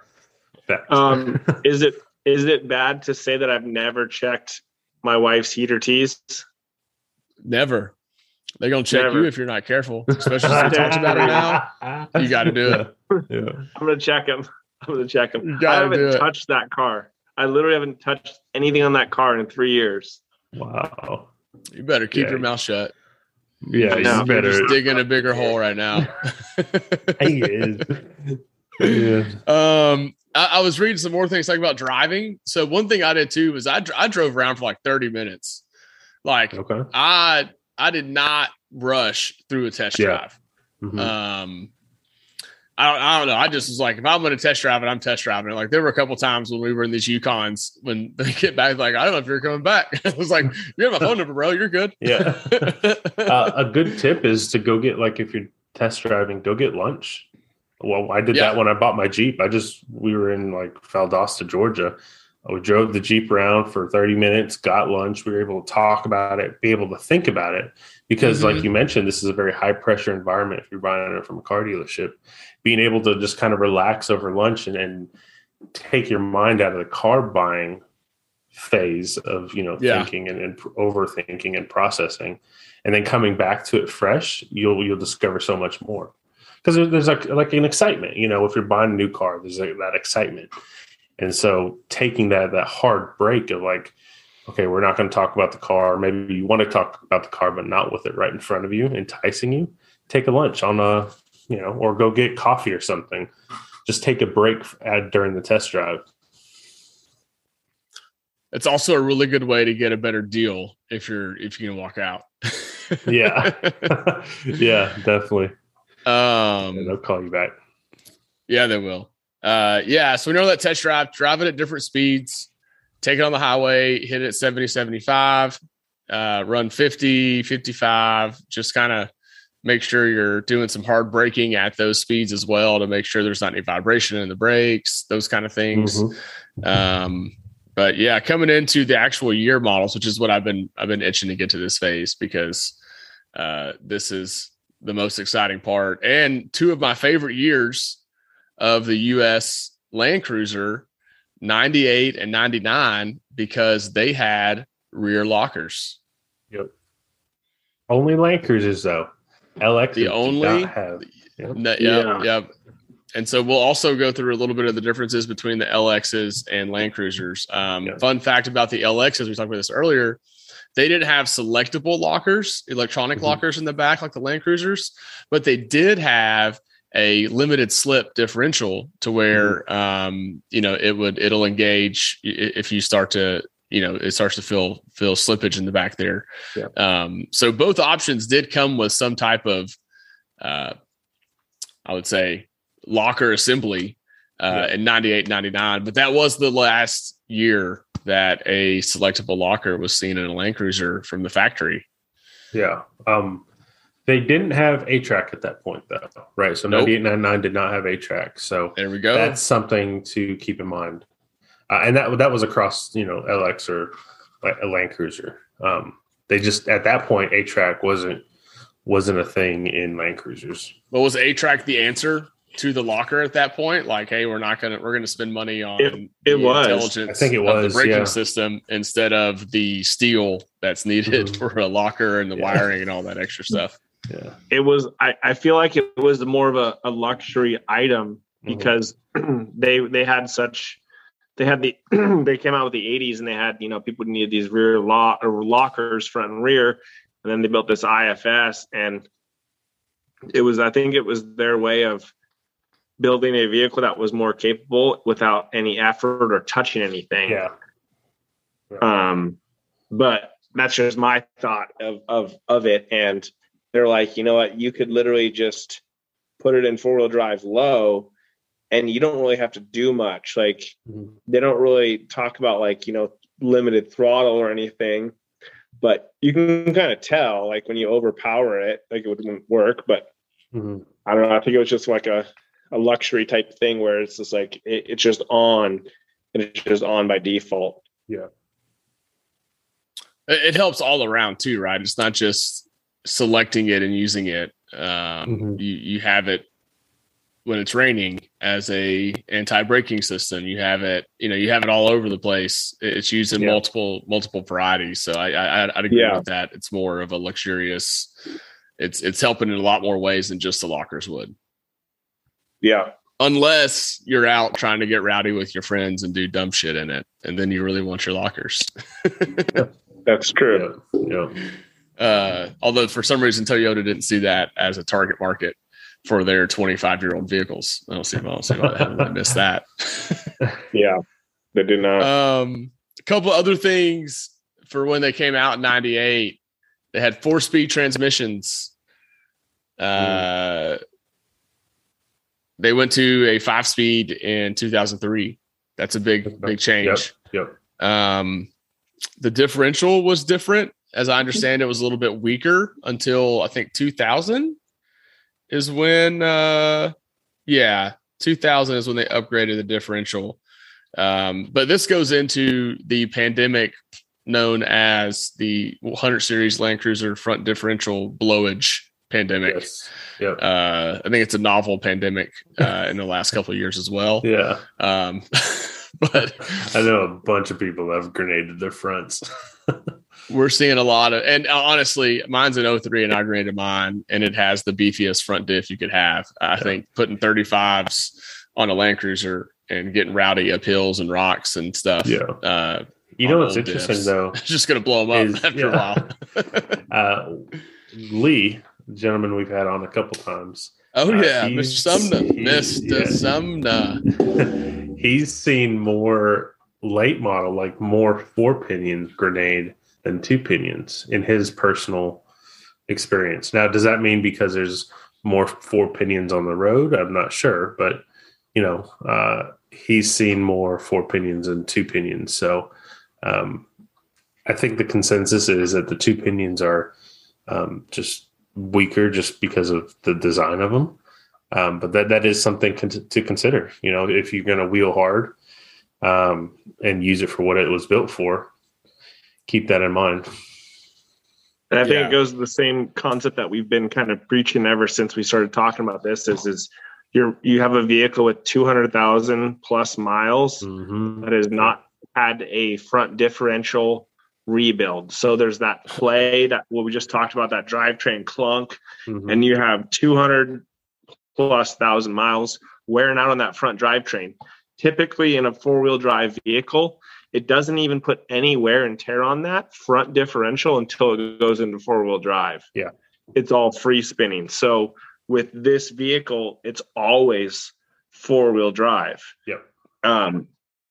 [laughs] facts. Um, [laughs] is it is it bad to say that I've never checked my wife's heater tees? Never. They're gonna check Never. you if you're not careful. Especially since we talked about it [laughs] now. You gotta do it. Yeah. I'm gonna check them. [laughs] I'm gonna check them. I haven't touched that car. I literally haven't touched anything on that car in three years. Wow. You better keep Yeah. your mouth shut. Yeah, You're you better. just digging a bigger hole right now. [laughs] he is. [laughs] Yeah. Um, I, I was reading some more things talking about driving. So one thing I did too was I dr- I drove around for like 30 minutes. Like Okay. I I did not rush through a test Yeah. drive. Mhm. Um, I don't, I don't know. I just was like, if I'm going to test drive it, I'm test driving it. Like there were a couple times when we were in these Yukons when [laughs] they get back, like I don't know if you're coming back. [laughs] I was like, you have my phone number, bro. You're good. Yeah. [laughs] uh, a good tip is to go get like if you're test driving, go get lunch. Well, I did Yeah. that when I bought my Jeep. I just we were in like Valdosta, Georgia. We drove the Jeep around for 30 minutes, got lunch. We were able to talk about it, be able to think about it. Because, Mhm. like you mentioned, this is a very high pressure environment if you're buying it from a car dealership. Being able to just kind of relax over lunch and, and take your mind out of the car buying phase of you know Yeah. thinking and, and overthinking and processing. And then coming back to it fresh you'll you'll discover so much more. Because there's like like an excitement you know if you're buying a new car there's like that excitement. And so taking that that hard break of like okay we're not going to talk about the car. Maybe you want to talk about the car but not with it right in front of you enticing you. Take a lunch on a you know or go get coffee or something just take a break at, during the test drive it's also a really good way to get a better deal if you're if you can walk out. [laughs] Yeah. [laughs] yeah definitely um. and they'll call you back Yeah, they will. Uh, yeah. So we know that test drive, drive it at different speeds, take it on the highway, hit it at 70, 75, uh, run 50, 55, just kind of make sure you're doing some hard braking at those speeds as well to make sure there's not any vibration in the brakes, those kind of things. Mhm. Um, but yeah, coming into the actual year models, which is what I've been I've been itching to get to this phase because uh, this is the most exciting part. And two of my favorite years of the U.S. Land Cruiser, '98 and '99, because they had rear lockers. Yep. Only Land Cruisers though. LX The only- not have. Yep. No, yeah, Yeah. yeah. And so we'll also go through a little bit of the differences between the LXs and Land Cruisers. Um, Yeah. Fun fact about the LXs, we talked about this earlier. They didn't have selectable lockers, electronic Mhm. lockers in the back like the Land Cruisers, but they did have a limited slip differential to where Mm-hmm. um, you know it would it'll engage if you start to you know it starts to feel feel slippage in the back there. Yeah. Um, so both options did come with some type of uh, I would say locker assembly uh, Yeah. in 98, 99. But that was the last year that a selectable locker was seen in a Land Cruiser from the factory. Yeah. Um, they didn't have A-TRAC at that point though, right? So Nope. 98 99 did not have A-TRAC. So There we go. that's something to keep in mind. Uh, and that that was across you know LX or like, a Land Cruiser. Um, they just at that point A-TRAC wasn't wasn't a thing in Land Cruisers. but was A-TRAC the answer to the locker at that point? Like, hey, we're not gonna we're gonna spend money on It- it the was. intelligence I think it was, the braking yeah. system instead of the steel that's needed Mhm. for a locker and the Yeah. wiring and all that extra [laughs] stuff. Yeah. it was I, I feel like it was more of a, a luxury item Mhm. because [clears throat] they they had such they had the [clears throat] they came out with the 80s and they had you know people needed these rear lock or lockers front and rear and then they built this IFS and it was i think it was their way of building a vehicle that was more capable without any effort or touching anything Yeah. um, but that's just my thought of of of it. And they're like, you know what, you could literally just put it in four wheel drive low, and you don't really have to do much. Like Mhm. they don't really talk about like you know limited throttle or anything, but you can kind of tell like when you overpower it, like it wouldn't work. but Mhm. I don't know. I think it was just like a a luxury type thing where it's just like it, it's just on and it's just on by default. It it helps all around too, right? It's not just selecting it and using it. Um, Mhm. You you have it when it's raining as a anti braking system. You have it, you know, you have it all over the place. It's used in Yeah. multiple multiple varieties. So I, I I'd- I'd agree Yeah. with that. It's more of a luxurious. It's it's helping in a lot more ways than just the lockers would. Yeah. Unless you're out trying to get rowdy with your friends and do dumb shit in it, and then you really want your lockers. [laughs] That's true. Yeah. Yeah. Uh, although for some reason Toyota didn't see that as a target market for their 25 year old vehicles. I don't see, I don't see why I missed that. [laughs] Yeah. They did not. um, a couple of other things for when they came out in 98, they had four speed transmissions. Uh, they went to a five speed in 2003. That's a big big change. Yep. Um, the differential was different, as I understand it was a little bit weaker until I think 2000 is when, uh, yeah, 2000 is when they upgraded the differential. Um, but this goes into the pandemic known as the 100 series Land Cruiser front differential blowage pandemic. Yes. Yep. Uh, I think it's a novel pandemic uh, in the last couple of years as well. [laughs] yeah. Um, [laughs] but I know a bunch of people have grenaded their fronts. [laughs] we're seeing a lot of, and honestly, mine's an 03 and I graded mine, and it has the beefiest front diff you could have. I Yeah. think putting 35s on a Land Cruiser and getting rowdy up hills and rocks and stuff. Yeah. Uh, You know what's interesting diffs. though? [laughs] it's just going to blow them up Is- [laughs] after yeah. a while. [laughs] Uh, Lee, the gentleman we've had on a couple times, oh, Uh, yeah. Mr. Sumner. he- Mr. yeah. Sumner. he's seen more late model, like more four pinion grenade than two pinions in his personal experience. Now, does that mean because there's more four pinions on the road? I'm not sure, but you know, uh, he's seen more four pinions than two pinions. So, um, I think the consensus is that the two pinions are um, just weaker just because of the design of them. Um, but that that is something con- to consider. You know, if you're going to wheel hard um, and use it for what it was built for, keep that in mind. And I think Yeah. it goes to the same concept that we've been kind of preaching ever since we started talking about this is is you're you have a vehicle with 200,000 plus miles Mm-hmm. that has not had a front differential rebuild. So there's that play that what we just talked about that drivetrain clunk Mm-hmm. and you have 200 plus thousand miles wearing out on that front drivetrain. Typically, in a four wheel drive vehicle, it doesn't even put any wear and tear on that front differential until it goes into four wheel drive. Yeah. It's all free spinning. So with this vehicle, it's always four wheel drive. Yep. Um,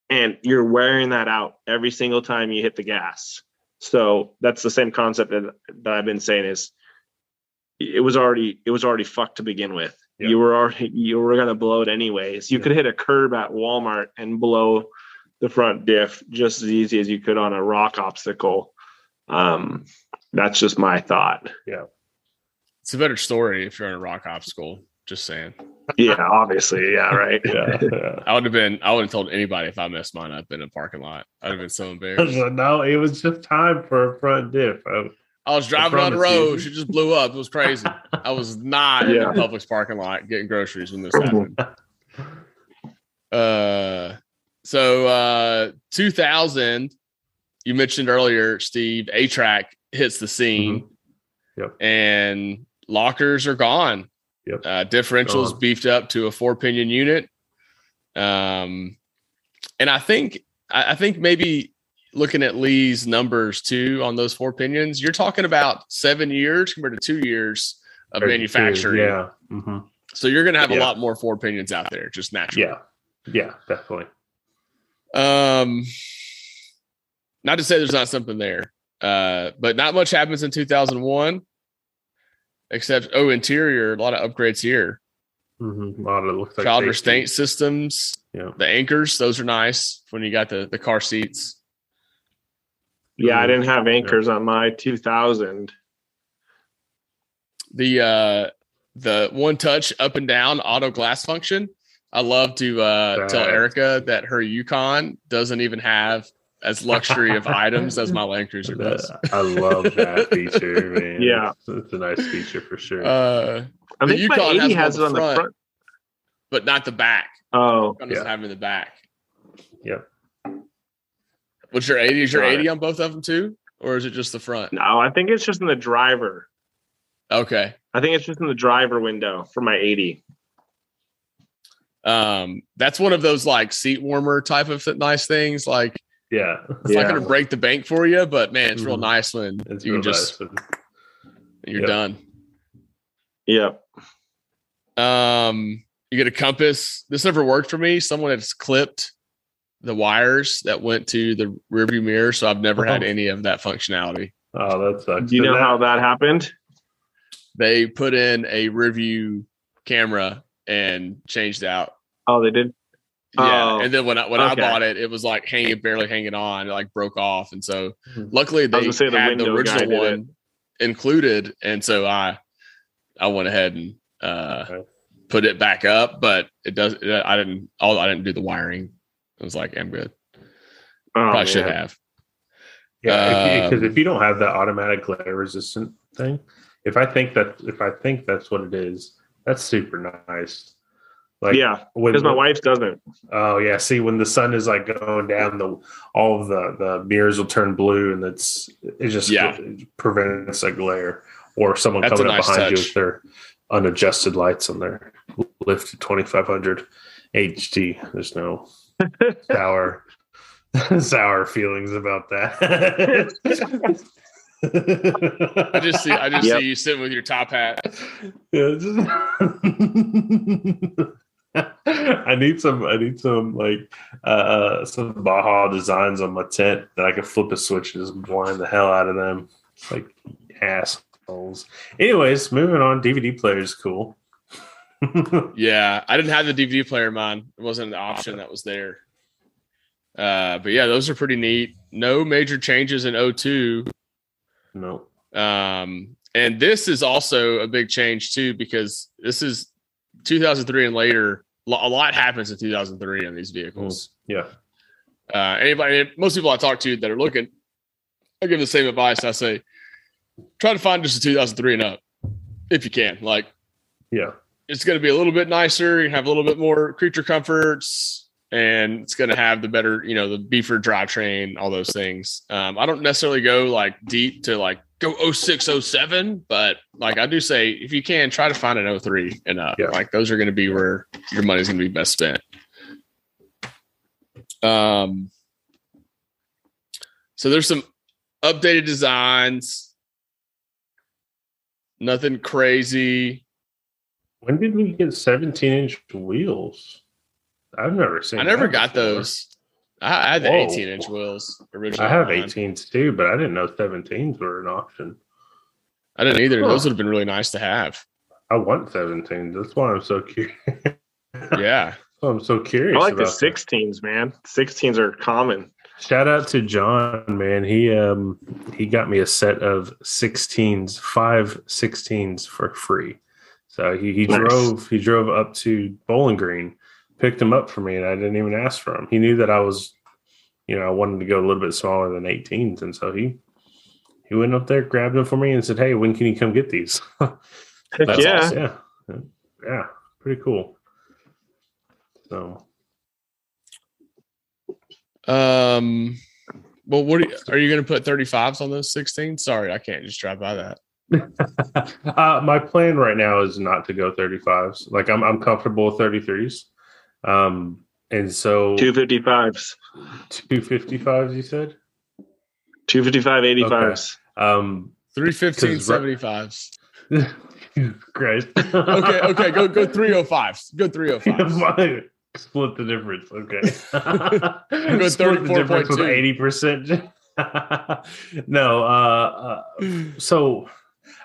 and you're wearing that out every single time you hit the gas. So that's the same concept that, that I've been saying is it was already it was already fucked to begin with. Yeah. You were already you were gonna blow it anyways. You Yeah. could hit a curb at Walmart and blow the front diff just as easy as you could on a rock obstacle. Um, that's just my thought. Yeah. It's a better story if you're in a rock obstacle. Just saying. Yeah, obviously, yeah, right. [laughs] yeah, [laughs] yeah. I would have been, I wouldn't have told anybody if I messed mine up in a parking lot. I'd have been so embarrassed. [laughs] no, it was just time for a front diff. Oh, I was driving on the promise you. road. She just blew up. It was crazy. I was not in Yeah. the Publix parking lot getting groceries when this happened. Uh, so uh, 2000, you mentioned earlier, Steve, A-TRAC hits the scene. Mm-hmm. Yep. And lockers are gone. Yep. Uh, differentials Gone. beefed up to a four pinion unit. Um, and I think, I, I think maybe looking at Lee's numbers too on those four pinions, you're talking about seven years compared to two years of manufacturing. Yeah. hmm So you're going to have a lot more four pinions out there, just naturally. Yeah. Yeah, definitely. Um, not to say there's not something there, uh, but not much happens in 2001, except oh, interior, a lot of upgrades here. hmm A lot of it looks like Child restraint systems, Yeah. the anchors, those are nice when you got the the car seats. Yeah, I didn't have anchors on my 2000. The uh, the one touch up and down auto glass function. I love to uh, tell Erica that her Yukon doesn't even have as luxury of [laughs] items as my Land Cruiser does. I love that [laughs] feature, man. Yeah. It's, it's a nice feature for sure. Uh, I The think my Yukon 80 has has, it on on the the front. but not the back. Oh, Yukon doesn't Yeah. have it in the back. Yep. What's your 80? Is your 80 on both of them too? Or is it just the front? no, I think it's just in the driver. Okay. I think it's just in the driver window for my 80. Um, that's one of those like seat warmer type of nice things. Like yeah. it's not gonna break the bank for you, but man, it's real Mhm. nice when It's you can just nice. you're Yep. done. Yep. Um, you get a compass. This never worked for me. Someone has clipped the wires that went to the rearview mirror, so I've never had Oh. any of that functionality. Oh, that sucks. Do you Did know that- how that happened? They put in a rearview camera and changed out. Oh, they did. Yeah, Oh, and then when I when okay. I bought it, it was like hanging, barely hanging on. It like broke off, and so Mhm. luckily was they gonna say the had the window original one included, and so I I went ahead and uh, Okay. put it back up. But it does. It, I didn't. All I didn't do the wiring. I was like, I'm good. Oh, Probably should have. Yeah, because Um, if you don't have that automatic glare resistant thing, if I think that if I think that's what it is, that's super nice. Like yeah, because my wife doesn't. Oh yeah, see when the sun is like going down, the all of the the mirrors will turn blue, and it's it just Yeah. prevents a glare or someone That's coming up nice behind you touch. with their unadjusted lights on their lifted twenty five hundred HD. There's no [laughs] sour [laughs] sour feelings about that. [laughs] I just see. I just Yep. see you sitting with your top hat. Yeah, just- [laughs] I need some. I need some like uh some Baja designs on my tent that I can flip a switch and just blind the hell out of them, like assholes. Anyways, moving on. DVD player is cool. [laughs] Yeah, I didn't have the DVD player in mine. It wasn't an option that was there. Uh, but yeah, those are pretty neat. No major changes in O2. no, Um, and this is also a big change too because this is 2003 and later. A lot happens in 2003 on these vehicles. yeah, Uh, anybody, most people I talk to that are looking, I give the same advice. I say, try to find just a 2003 and up if you can. Like, yeah, it's going to be a little bit nicer. You have a little bit more creature comforts, and it's going to have the better, you know, the beefer drivetrain, all those things. Um, I don't necessarily go like deep to like go 06, 07, but like I do say, if you can, try to find an 03 and up. Yeah. Like those are going to be where your money's going to be best spent. Um, so there's some updated designs. Nothing crazy. When did we get 17 inch wheels? I've never seen. I never got before. those. I, I had the Whoa. 18 inch wheels originally. I have mine. 18s too, but I didn't know 17s were an option. I didn't either. Huh. Those would have been really nice to have. I want 17s. That's why I'm so curious. Yeah. [laughs] I'm so curious. I like the about that. 16s, man. 16s are common. Shout out to John, man. He um he got me a set of 16s, five 16s for free. So he, he Nice. drove he drove up to Bowling Green, picked them up for me, and I didn't even ask for them. He knew that I was, you know, I wanted to go a little bit smaller than 18s, and so he he went up there, grabbed them for me, and said, "Hey, when can you come get these?" [laughs] Heck yeah. awesome. yeah, yeah, pretty cool. So Um. Well, what are you, are you going to put 35s on those 16? Sorry, I can't just drive by that. [laughs] uh, my plan right now is not to go 35s. Like I'm, I'm comfortable with 33s. Um, and so 255s, 255s, you said? 255, 85s. Um, 315 'Cause right- 75s. [laughs] Christ. Okay, okay, go go 305s. Go 305s. [laughs] Split the difference. Okay. [laughs] go Split the difference with 34.2. 80%. no, uh, uh, so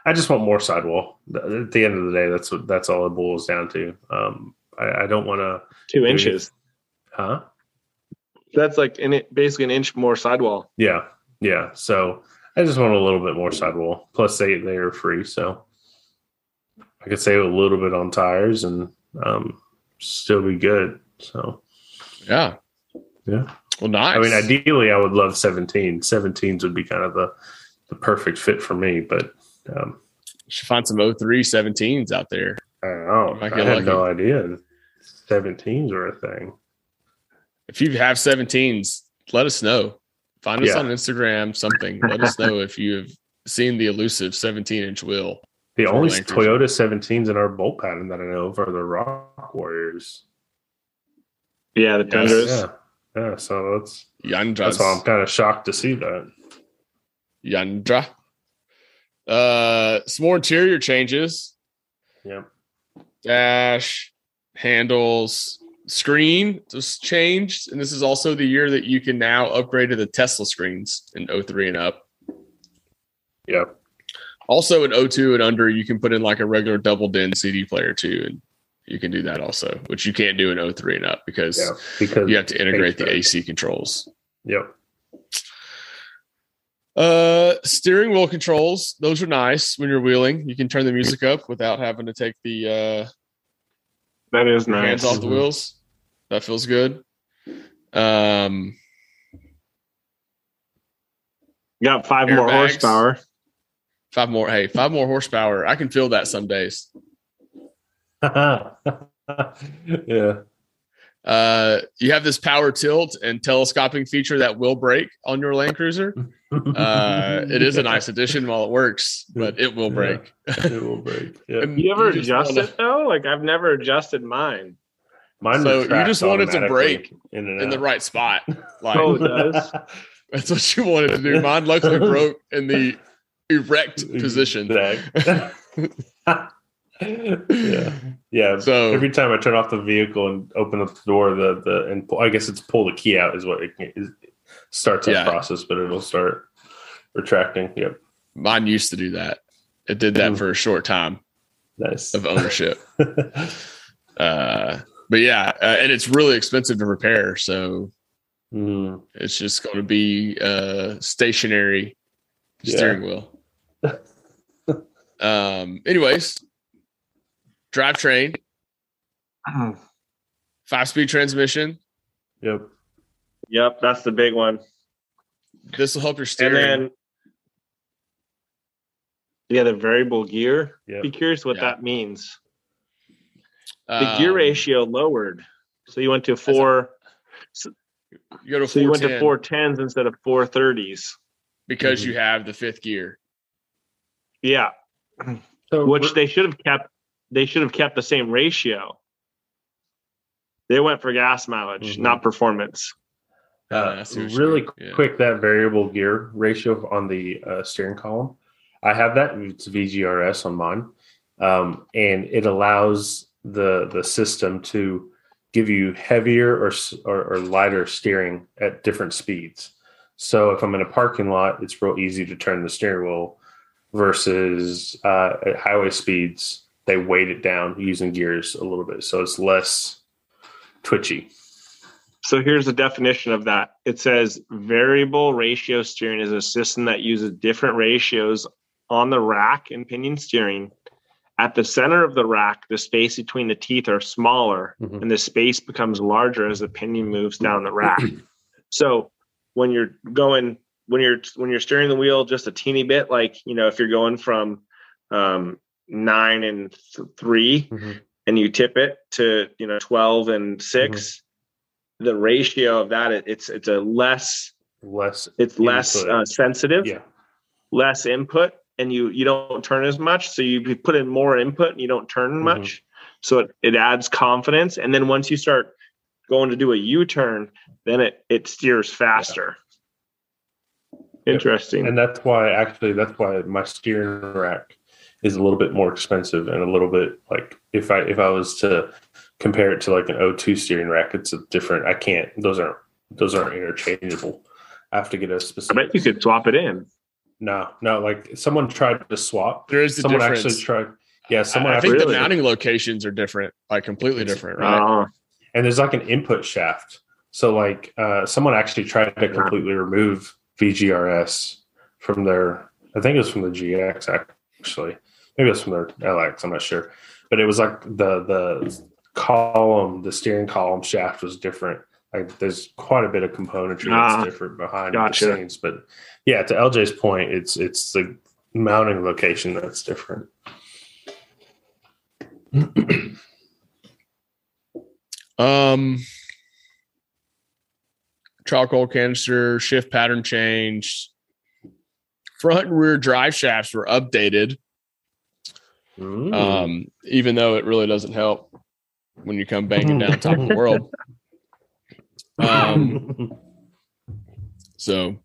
I just want more sidewall. At the end of the day, that's what that's all it boils down to. Um, I, I don't want to, Two inches. huh? That's like in it, basically an inch more sidewall. Yeah, yeah. So I just want a little bit more sidewall. Plus, they they are free, so I could save a little bit on tires and um, still be good. So Yeah. Yeah. Well, nice. I mean, ideally, I would love 17. 17s would be kind of the the perfect fit for me, but um, should find some 03 17s out there. I don't know. Might I get had no idea 17s were a thing. If you have 17s, let us know. Find us Yeah. on Instagram, something. Let us know if you have seen the elusive 17 inch wheel. The only Toyota 17s in our bolt pattern that I know of are the Rock Warriors. Yeah, the Yes. Tundras. Yeah, yeah. So that's Yandras. that's why I'm kind of shocked to see that. Yandra. Uh, some more interior changes. Yep. Dash, handles, screen just changed. And this is also the year that you can now upgrade to the Tesla screens in 03 and up. Yep. Also in 02 and under, you can put in like a regular double din CD player too. And you can do that also, which you can't do in 03 and up because Yeah, because you have to integrate the AC controls. Yep. Uh, steering wheel controls; those are nice when you're wheeling. You can turn the music up without having to take the uh, That is nice. hands off the wheels. That feels good. Um, Got five more Airbags. horsepower. five more. Hey, five more horsepower. I can feel that some days. [laughs] yeah. Uh, you have this power tilt and telescoping feature that will break on your Land Cruiser. Uh, it is a nice addition while it works, but it will break. it will break. [laughs] Yeah. You ever just adjust wanna- it though? Like I've never adjusted mine. Mine So you just want it to break in, in the right spot? [laughs] Like Oh, it does? [laughs] that's what you wanted to do. Mine luckily broke in the erect position. Yeah. Yeah. [laughs] So Every time I turn off the vehicle and open up the door, the the and pull, I guess it's pull the key out is what it starts that Yeah. process, but it'll start retracting. Yep. mine used to do that. It did that Mm. for a short time Nice. of ownership. [laughs] uh, but yeah, uh, and it's really expensive to repair. So Mm, it's just going to be uh, stationary Yeah. steering wheel. [laughs] um. Anyways, drivetrain, five speed transmission. yep. Yep, that's the big one. This will help your And steering. then yeah, the variable gear. Yep. Be curious what Yeah. that means. The gear Um, ratio lowered. So you went to four You go to so you went to four tens instead of four thirties. because Mhm. you have the fifth gear. Yeah. So Which they should have kept they should have kept the same ratio. They went for gas mileage, Mhm. not performance. Uh, Uh, see what you really yeah. quick, that variable gear ratio on the uh, steering column. I have that. It's VGRS on mine, um, and it allows the the system to give you heavier or, or or lighter steering at different speeds. So if I'm in a parking lot, it's real easy to turn the steering wheel. Versus uh, at highway speeds, they weight it down using gears a little bit, so it's less twitchy. So here's the definition of that. It says variable ratio steering is a system that uses different ratios on the rack and pinion steering. At the center of the rack, the space between the teeth are smaller Mhm. and the space becomes larger as the pinion moves down the rack. [clears throat] So when you're going when you're when you're steering the wheel just a teeny bit, like you know, if you're going from um, nine and th- 3 Mhm. and you tip it to you know 12 and 6 the ratio of that it, it's it's a less Less it's less uh, sensitive Yeah. less input and you you don't turn as much so you put in more input and you don't turn Mhm. much so it, it adds confidence and then once you start going to do a u-turn then it it steers faster interesting And that's why actually that's why my steering rack is a little bit more expensive and a little bit like if I if I was to compare it to like an O2 steering rack, it's a different I can't those aren't those aren't interchangeable. I have to get a specific I bet you could swap it in no, no, like someone tried to swap. There is the Someone difference. actually tried yeah, someone I, think actually the mounting locations are different, like completely different, right? Uh, and there's like an input shaft. So like uh, someone actually tried to completely remove VGRS from their. I think it was from the GX actually. Maybe it was from their LX. I'm not sure, but it was like the the column, the steering column shaft was different. Like there's quite a bit of componentry Ah, that's different behind gotcha. the scenes. But yeah, to LJ's point, it's it's the mounting location that's different. [clears throat] Um, charcoal canister, shift pattern change, front and rear drive shafts were updated. Mm. Um, even though it really doesn't help when you come banging down top of the world. [laughs] Um, [laughs] so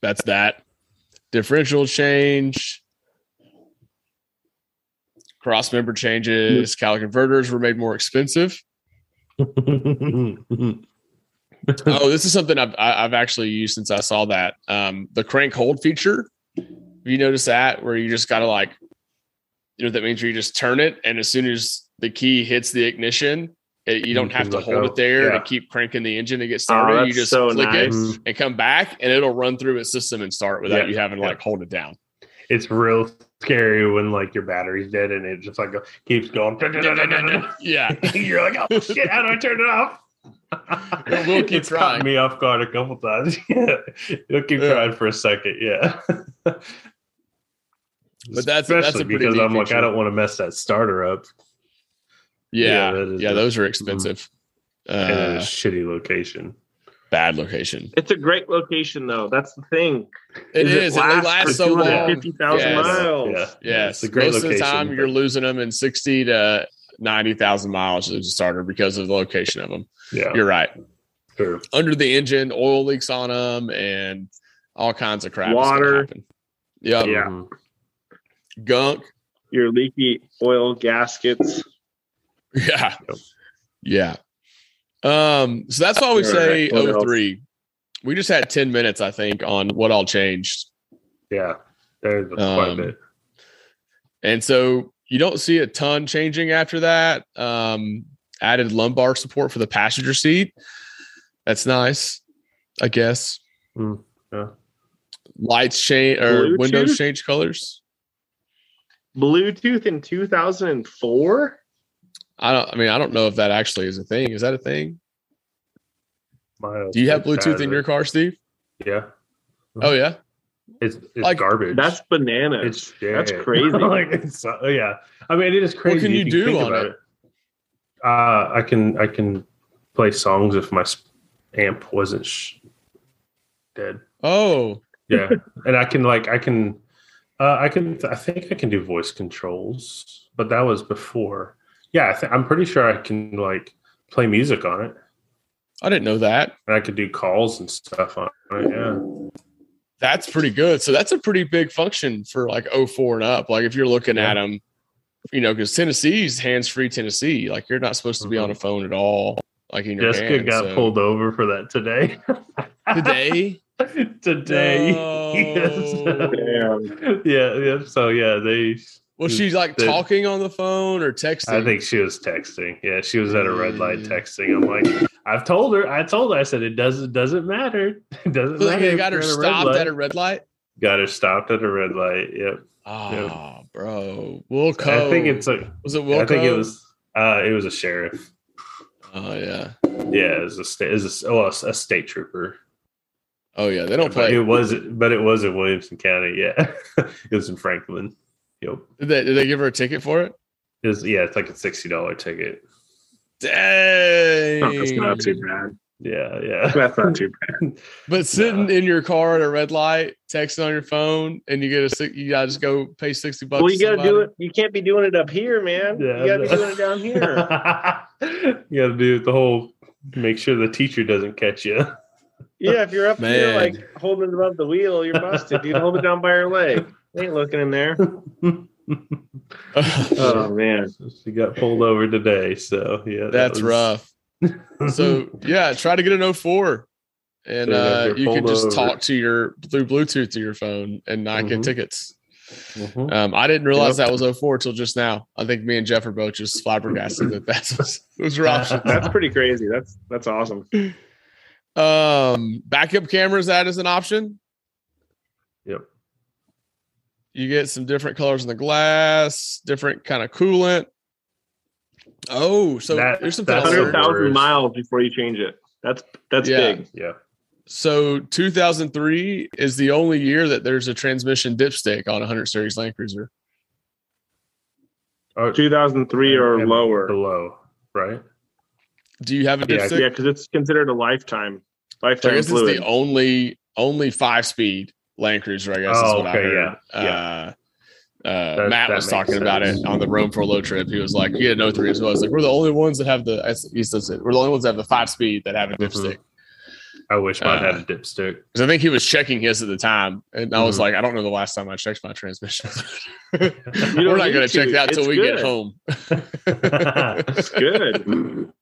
that's that. Differential change, cross member changes, Cal converters were made more expensive. [laughs] oh, this is something I've I've actually used since I saw that. Um, the crank hold feature. Have you noticed that where you just gotta like, you know, that means you just turn it, and as soon as the key hits the ignition, it, you don't You have to hold go. it there Yeah. to keep cranking the engine to get Oh, started. you just so click it nice. Mhm. and come back, and it'll run through its system and start without Yeah. you having to like hold it down. It's real scary when like your battery's dead and it just like go, keeps going. [laughs] Yeah. [laughs] You're like, oh shit, how do I turn it off? [laughs] It will keep it's caught trying. me off guard a couple times. Yeah, it'll keep Yeah. trying for a second. Yeah, But that's- that's a Especially pretty because I'm like, feature. I don't want to mess that starter up Yeah. Yeah, yeah, a- those are expensive. in a Uh, shitty location. bad location. It's a great location, though. That's the thing. It Is it is. and they lasts last for so long. 250,000 Yes. miles. Yeah, Yes. it's a great Most location. of the time, you're losing them in 60 to 90,000 miles as a starter because of the location of them. yeah, You're right. sure. Under the engine, oil leaks on them, and all kinds of crap. is gonna Water. happen. Yep. Yeah. Gunk. Your leaky oil gaskets. Yeah. Yeah. Um, so that's why we say right, what else? We just had 10 minutes, I think, on what all changed. Yeah, there's quite a Um, bit. And so you don't see a ton changing after that. Um, added lumbar support for the passenger seat. That's nice, I guess. Mm, yeah. Lights change or Bluetooth? windows change colors. Bluetooth in 2004? I don't. I mean, I don't know if that actually is a thing. Is that a thing? Miles Do you have Bluetooth in your car, Steve? Yeah, Oh yeah. it's it's Like, garbage. That's bananas. it's yeah, that's [laughs] crazy. like it's uh, yeah. I mean, it is crazy. What can if you do think on about it? Uh, I can I can play songs if my amp wasn't sh- dead. Oh, Yeah, and I can like I can uh, I can I think I can do voice controls, but that was before. Yeah, I th- I'm pretty sure I can like play music on it, I didn't know that. and I could do calls and stuff on it. Yeah, That's pretty good. So that's a pretty big function for like 04 and up. Like if you're looking Yeah. at them, you know, because Tennessee's hands-free Tennessee. Like you're not supposed to be on a phone at all. Like in your Jessica hand. got so- pulled over for that today. [laughs] today. [laughs] today. No. Yes. [laughs] yeah, yeah. So yeah, they. Well, she's like The- talking on the phone or texting? I think she was texting. Yeah, she was at a red light Mm. texting. I'm like, I've told her. I told her. I said it doesn't doesn't matter. It doesn't matter. [laughs] they got her you're at a red stopped at a red light. Got her stopped at a red light. Yep. Oh, bro, Wilco. I think it's a. was it Wilco? I think it was. Uh, it was a sheriff. Oh yeah. Yeah, it was a state. Was a, oh, a state trooper. Oh yeah. They don't But play. It was, but it was in Williamson County. Yeah, [laughs] it was in Franklin. Yep. Did they, did they give her a ticket for it? It was, yeah, it's like a sixty dollar ticket. Dang. Oh, that's not too bad. Yeah, yeah. That's not too [laughs] bad. But sitting in your car at a red light, texting on your phone, and you get a you gotta just go pay sixty bucks. Well, you got to do it. You can't be doing it up here, man. Yeah, you got to be doing it down [laughs] here. you got to do the whole. Make sure the teacher doesn't catch you. Yeah, if you're up here like holding it above the wheel, you're busted, dude. Hold it down by your leg. They ain't looking in there. [laughs] Oh man. she got pulled over today, so yeah, that That's was- rough. So yeah, try to get an 04 and So uh, you're can just over. talk to your through Bluetooth to your phone and not get Mhm. tickets. Mhm. Um, I didn't realize Yep. that was 04 till just now. I think me and Jeff are both just flabbergasted that that's was, those were options. That's pretty crazy. That's that's awesome. [laughs] Um, backup cameras that is an option. Yep. You get some different colors in the glass, different kind of coolant. Oh, so That- there's something that's else. a Hundred there. thousand worst. miles before you change it. That's that's Yeah. big. Yeah, So 2003 is the only year that there's a transmission dipstick on a 100 series Land Cruiser. oh, 2003 or lower. below, right? Do you have a Yeah, dipstick? Yeah, because it's considered a lifetime I lifetime guess it's fluid. the only only five speed Land Cruiser. I guess is Oh, what I okay, heard. yeah, Uh, uh, That- Matt that was talking about it on the Rome for a Low trip. He was like, "He had no three as well." I was like, "We're the only ones that have the." He says it. We're the only ones that have the five speed that have a Mhm. dipstick. I wish mine had Uh, a dipstick. Because I think he was checking his at the time, and I was Mhm. like, "I don't know the last time I checked my transmission." [laughs] [laughs] We're don't going to check that till It's we get home. [laughs] It's good.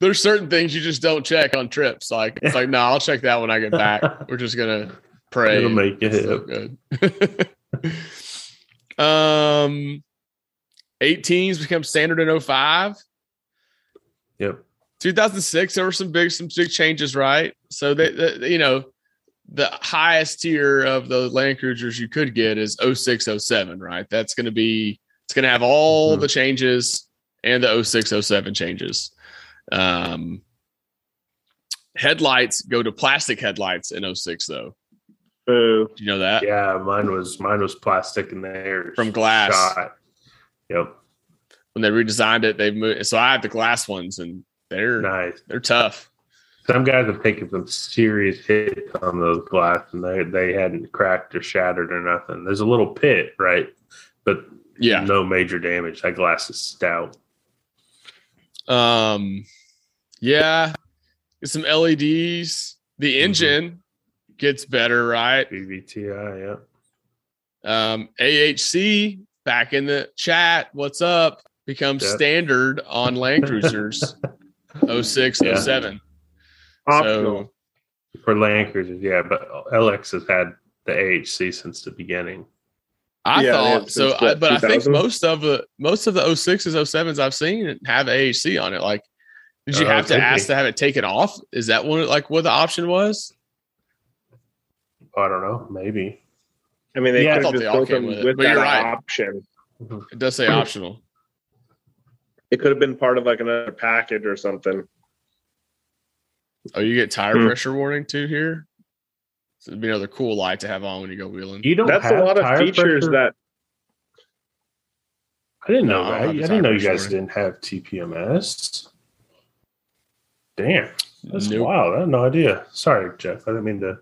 There's certain things you just don't check on trips. Like it's like, no, I'll check that when I get back. We're just gonna pray. It'll make you It's so good. um, 18s become standard in 05. Yep. 2006 there were some big some big changes right so they, they, you know the highest tier of the land cruisers you could get is 0607, right that's going to be it's going to have all Mhm. the changes and the 0607 changes um headlights go to plastic headlights in 06 though Boo. you know that Yeah, mine was mine was plastic and there From glass. Shot. Yep. when they redesigned it they moved so i have the glass ones and they're Nice. they're tough Some guys have taken some serious hits on those glass and they, they hadn't cracked or shattered or nothing. There's a little pit, right? But yeah no major damage. That glass is stout. Um, yeah, get some LEDs. The Mhm. engine gets better, right? VVT-i, yeah. Um, AHC back in the chat. What's up? Becomes Yep. standard on Land Cruisers [laughs] 06, Yeah. 07. Optional. So For Land Cruisers, yeah, but LX has had the AHC since the beginning. I Yeah, thought so, since, I, what, but I think most of the most of the 06s, 07s I've seen have AHC on it. Like, did you Uh, have to could ask to have it taken off? Is that one like what the option was? I don't know, maybe. I mean, they Yeah, I could have just all built them with with, that you're right. option. It does say optional. It could have been part of like another package or something. Oh, you get tire Hmm. pressure warning too here. So it'd be another cool light to have on when you go wheeling. You don't That's a lot of features pressure? that I didn't No, know I that. have I didn't know you guys warning. didn't have TPMS. Damn, that's Nope. wild. I had no idea. Sorry, Jeff. I didn't mean to.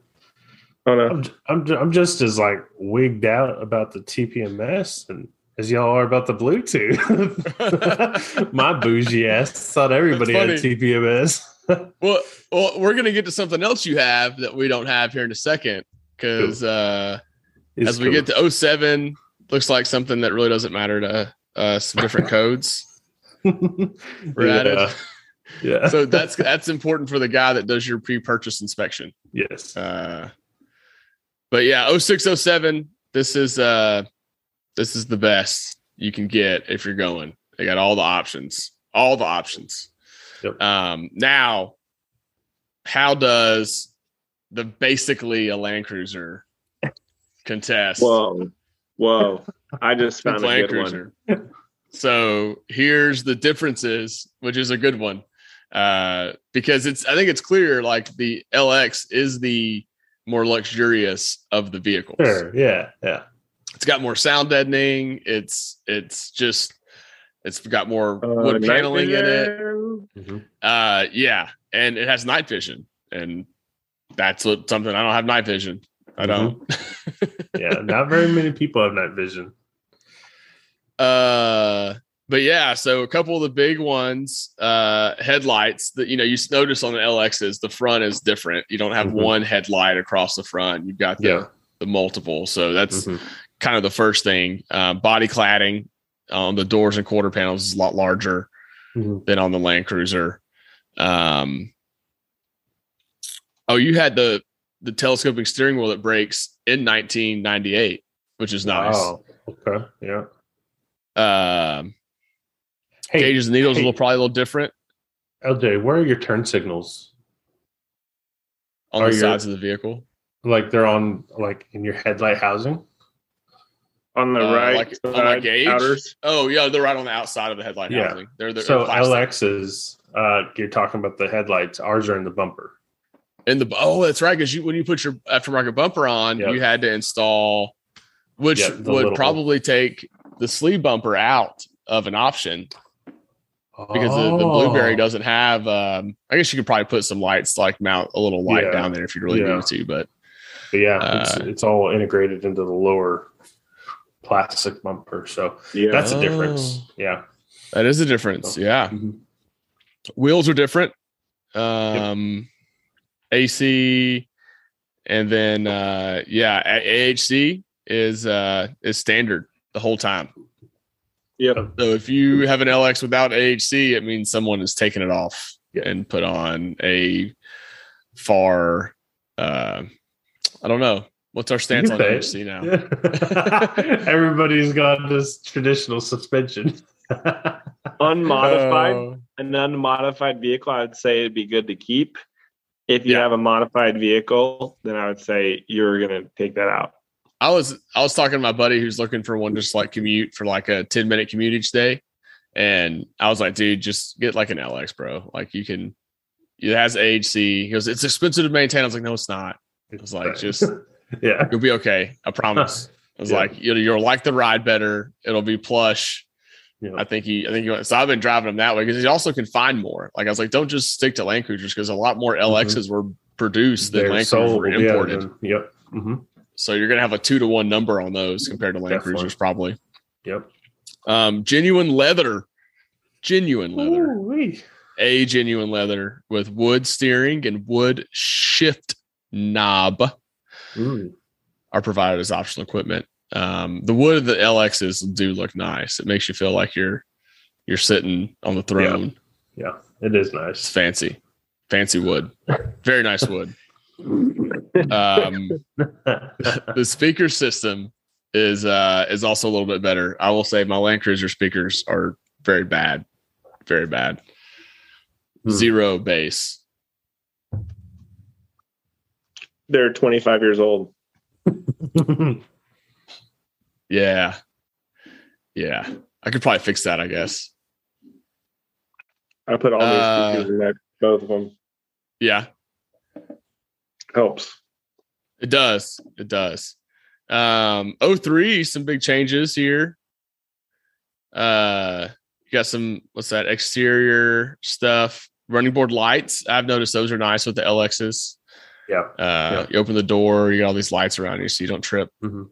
oh no. I'm, I'm, I'm just as like wigged out about the TPMS and as y'all are about the Bluetooth. [laughs] My bougie ass thought everybody had TPMS. [laughs] Well, well, we're gonna get to something else you have that we don't have here in a second because uh, as we cool. get to 07, looks like something that really doesn't matter to uh, some different codes. [laughs] We're at yeah. it. yeah. So that's that's important for the guy that does your pre-purchase inspection. yes. Uh, but yeah, 0607, this is uh this is the best you can get if you're going. They got all the options. All the options. Yep. Um now how does the basically a Land Cruiser contest Whoa. Whoa. I just found a Land good one. Cruiser? so here's the differences, which is a good one. Uh because it's I think it's clear like the LX is the more luxurious of the vehicles. Sure. Yeah. Yeah. It's got more sound deadening. It's it's just it's got more Uh, wood paneling in it. vision. Mhm. Uh yeah, and it has night vision, and that's what something I don't have night vision. I don't. [laughs] Yeah. Not very many people have night vision. uh but yeah, so a couple of the big ones, uh headlights that you know you notice on the LXs, the front is different. You don't have Mhm. one headlight across the front. You've got the Yeah. the multiple. So that's Mhm. Kind of the first thing. Uh, body cladding on the doors and quarter panels is a lot larger Mhm. than on the Land Cruiser. Um, oh, you had the the telescoping steering wheel that breaks in 1998, which is nice. Wow. Okay. Yeah. Um, Hey, gauges and needles hey. little probably a little different LJ, where are your turn signals? on Are the your- sides of the vehicle. Like they're on like in your headlight housing? On the Uh, right like- on side, my gauge? outers. Oh yeah, they're right on the outside of the headlight Yeah. housing. They're, they're so. LXs, uh, you're talking about the headlights. Ours are in the bumper. In the oh, that's right. Because you when you put your aftermarket bumper on, Yep. you had to install, which the would probably take the sleeve bumper out of an option because the, the Oh. blueberry doesn't have. Um, I guess you could probably put some lights like mount a little light Yeah. down there if you really Yeah. need to. But But yeah, it's, Uh, it's all integrated into the lower plastic bumper. So Yeah. that's Oh. a difference. Yeah. that is a difference. Yeah, Mhm. wheels are different. Um, AC, and then uh, yeah, A- AHC is uh, is standard the whole time. Yep. So if you have an LX without AHC, it means someone has taken it off Yeah. and put on a far, uh, I don't know, What's our stance You on pay. HC now? [laughs] Everybody's got this traditional suspension. [laughs] Unmodified, Oh. an unmodified vehicle, I would say it'd be good to keep. If you Yeah. have a modified vehicle, then I would say you're gonna take that out. I was I was talking to my buddy who's looking for one just like commute for like a 10 minute commute each day. And I was like, dude, just get like an LX, bro. Like you can it has AHC. He goes, it's expensive to maintain. I was like, no, it's not. It was like just yeah. you'll be okay. I promise. [laughs] I was Yeah. like, you'll, you'll like the ride better. It'll be plush. Yeah. I think he, I think he, so I've been driving him that way because he also can find more. Like I was like, don't just stick to Land Cruisers because a lot more LXs were produced than They're Land Cruisers sold, were yeah, imported. then- yep. hmm So you're going to have a two to one number on those compared to Land Definitely. Cruisers, probably. Yep. Um, genuine leather, genuine leather, Ooh-wee. a genuine leather with wood steering and wood shift knob Mm. are provided as optional equipment. Um, the wood of the LXs do look nice. It makes you feel like you're you're sitting on the throne. Yeah, it is It's nice. fancy, fancy wood, very nice wood. Um, [laughs] the speaker system is uh is also a little bit better. I will say my Land Cruiser speakers are very bad, very bad. Hmm. Zero bass. They're 25 years old. [laughs] Yeah, yeah. I could probably fix that. I guess. I put all Uh, these in there, both of them. Yeah, Helps. it does. It does. Um, 03, some big changes here. Uh, you got some what's that exterior stuff? Running board lights. I've noticed those are nice with the LXs. Yeah. Uh, you open the door, you got all these lights around you, so you don't trip. hmm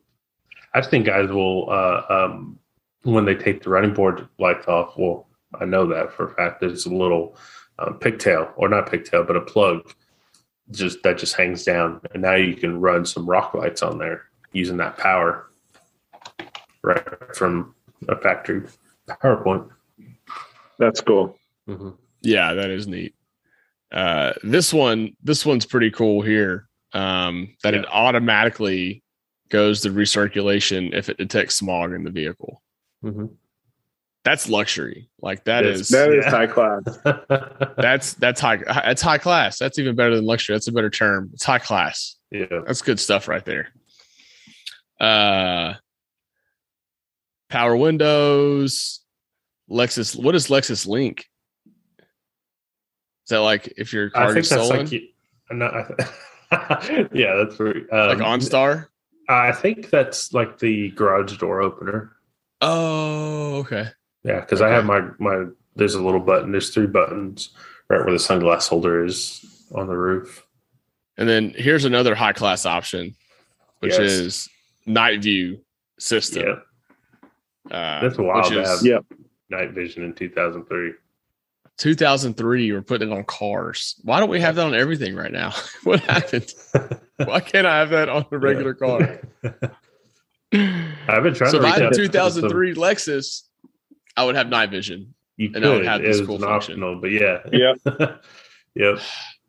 I think guys will uh, um, when they take the running board lights off. Well, I know that for a fact. There's a little um, pigtail, or not pigtail, but a plug, just that just hangs down, and now you can run some rock lights on there using that power right from a factory PowerPoint. That's cool. Mm-hmm. Yeah, that is neat. Uh, this one, this one's pretty cool here. Um, that it automatically goes to recirculation if it detects smog in the vehicle. Mm-hmm. That's luxury. Like that Yes. is That is Yeah. high class. [laughs] that's that's high that's high class. That's even better than luxury. That's a better term. It's high class. yeah. That's good stuff right there. Uh power windows, Lexus. What is Lexus Link? Is that like if your I car think is that's stolen? like you- I'm not, I th- [laughs] yeah, that's very, um, like OnStar? I think that's like the garage door opener. Oh, okay. Yeah, because I have my my. There's a little button. There's three buttons right where the sunglass holder is on the roof. And then here's another high class option, which Yes. is night view system. Yeah, Uh, That's wild which to is have. Yep. night vision in 2003. 2003. We're putting it on cars. Why don't we have that on everything right now? [laughs] what happened? [laughs] Why can't I have that on a regular car? [laughs] I've been trying so to if I had a to 2003 Lexus, I would have night vision. You and I would have this was cool an function. optional, but yeah, Yep. yep.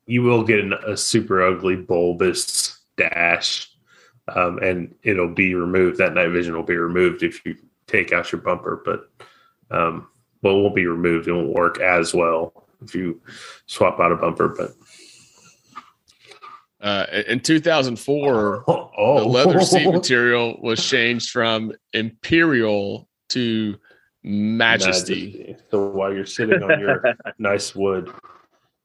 You will get an, a super ugly bulbous dash, um, and it'll be removed. That night vision will be removed if you take out your bumper, but um, well, it won't be removed. It won't work as well if you swap out a bumper. But Uh, in 2004, [laughs] oh, the leather seat [laughs] material was changed from Imperial to Majesty. So while you're sitting on your [laughs] nice wood,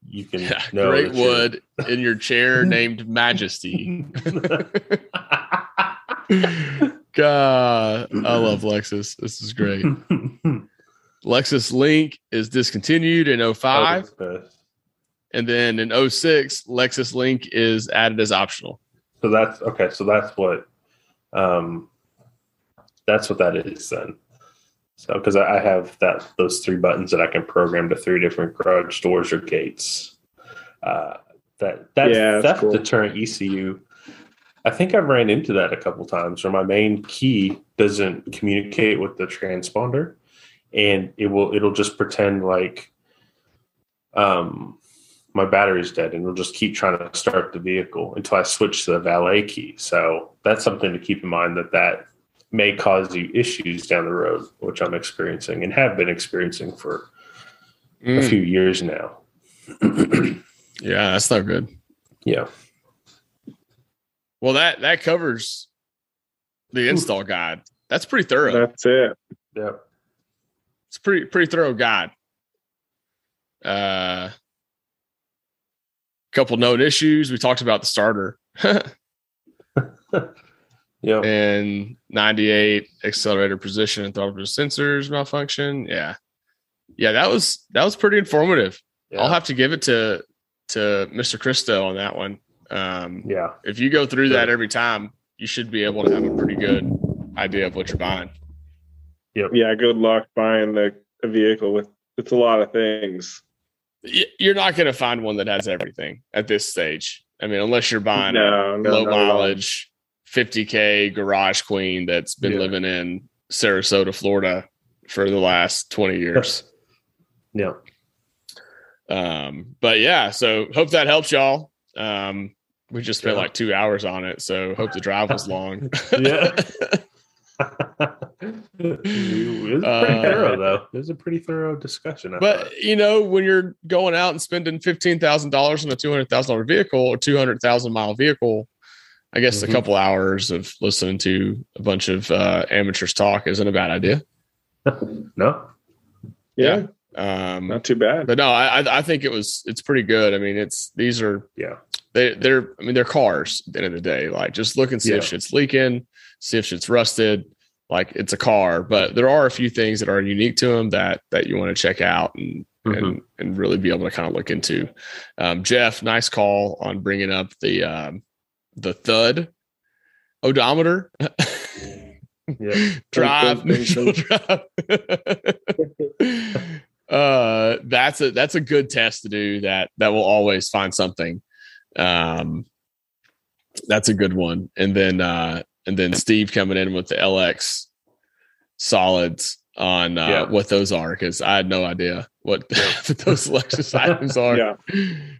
you can Yeah, know great wood in your chair named Majesty. God, I love Lexus. This is great. Lexus Link is discontinued in 05, Okay. and then in 06, Lexus Link is added as optional. So that's okay. So that's what, um, that's what that is then. So because I I have that those three buttons that I can program to three different garage doors or gates. Uh, that that Yeah, that's theft cool. deterrent ECU. I think I've ran into that a couple times where my main key doesn't communicate with the transponder, and it will it'll just pretend like, um, my battery's dead and it'll just keep trying to start the vehicle until I switch to the valet key. So that's something to keep in mind that that may cause you issues down the road, which I'm experiencing and have been experiencing for a Mm, few years now. [clears throat] yeah, that's not good. yeah. Well, that that covers the install guide. That's pretty thorough. That's it. Yeah. It's a pretty pretty thorough guide. Uh, couple known issues. We talked about the starter [laughs] Yeah. and 98 accelerator position and throttle sensors malfunction. Yeah, yeah, that was that was pretty informative. Yeah. I'll have to give it to to Mr. Christo on that one. Um, yeah. if you go through that every time, you should be able to have a pretty good idea of what you're buying. Yeah, good luck buying the a vehicle with it's a lot of things. You're not going to find one that has everything at this stage. I mean, unless you're buying a No, no, low not at all. mileage 50k garage queen that's been Yeah. living in Sarasota, Florida for the last 20 years. Yeah. um, but yeah, so hope that helps y'all. Um, we just spent Yeah. like two hours on it, so hope the drive was long. [laughs] Yeah. [laughs] it was pretty Uh, thorough though. It was a pretty thorough discussion. I but thought. you know, when you're going out and spending fifteen thousand dollars on a two hundred thousand dollar vehicle or two hundred thousand mile vehicle, I guess Mhm. a couple hours of listening to a bunch of uh, amateurs talk isn't a bad idea. [laughs] no. Yeah, Um, not too bad. but no, I I- I think it was it's pretty good. I mean, it's these are Yeah. they they're I mean they're cars at the end of the day. Like just look and see if Yeah. shit's leaking, see if it's rusted. Like it's a car, but there are a few things that are unique to them that that you want to check out and Mhm. and and really be able to kind of look into. Um, Jeff, nice call on bringing up the um, the thud odometer. [laughs] Yeah. [laughs] drive, Dun, dun, neutral drive. [laughs] uh, that's a that's a good test to do. That that will always find something. Um, that's a good one. And then uh, and then Steve coming in with the LX solids on uh, Yeah. what those are because I had no idea what [laughs] [laughs] those Lexus [laughs] items are. Yeah,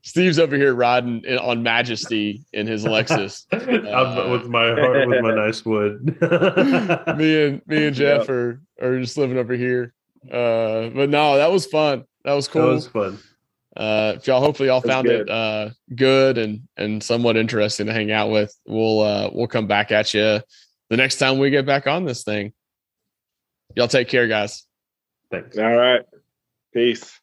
Steve's over here riding in, on Majesty in his Lexus. I'm with my heart, with my nice wood. me and me and Jeff are are just living over here. Uh, but no, that was fun. That was cool. That was fun. Uh, if y'all hopefully y'all That's found good. it uh good and and somewhat interesting to hang out with. We'll uh we'll come back at you the next time we get back on this thing. Y'all take care, guys. Thanks. all right. Peace.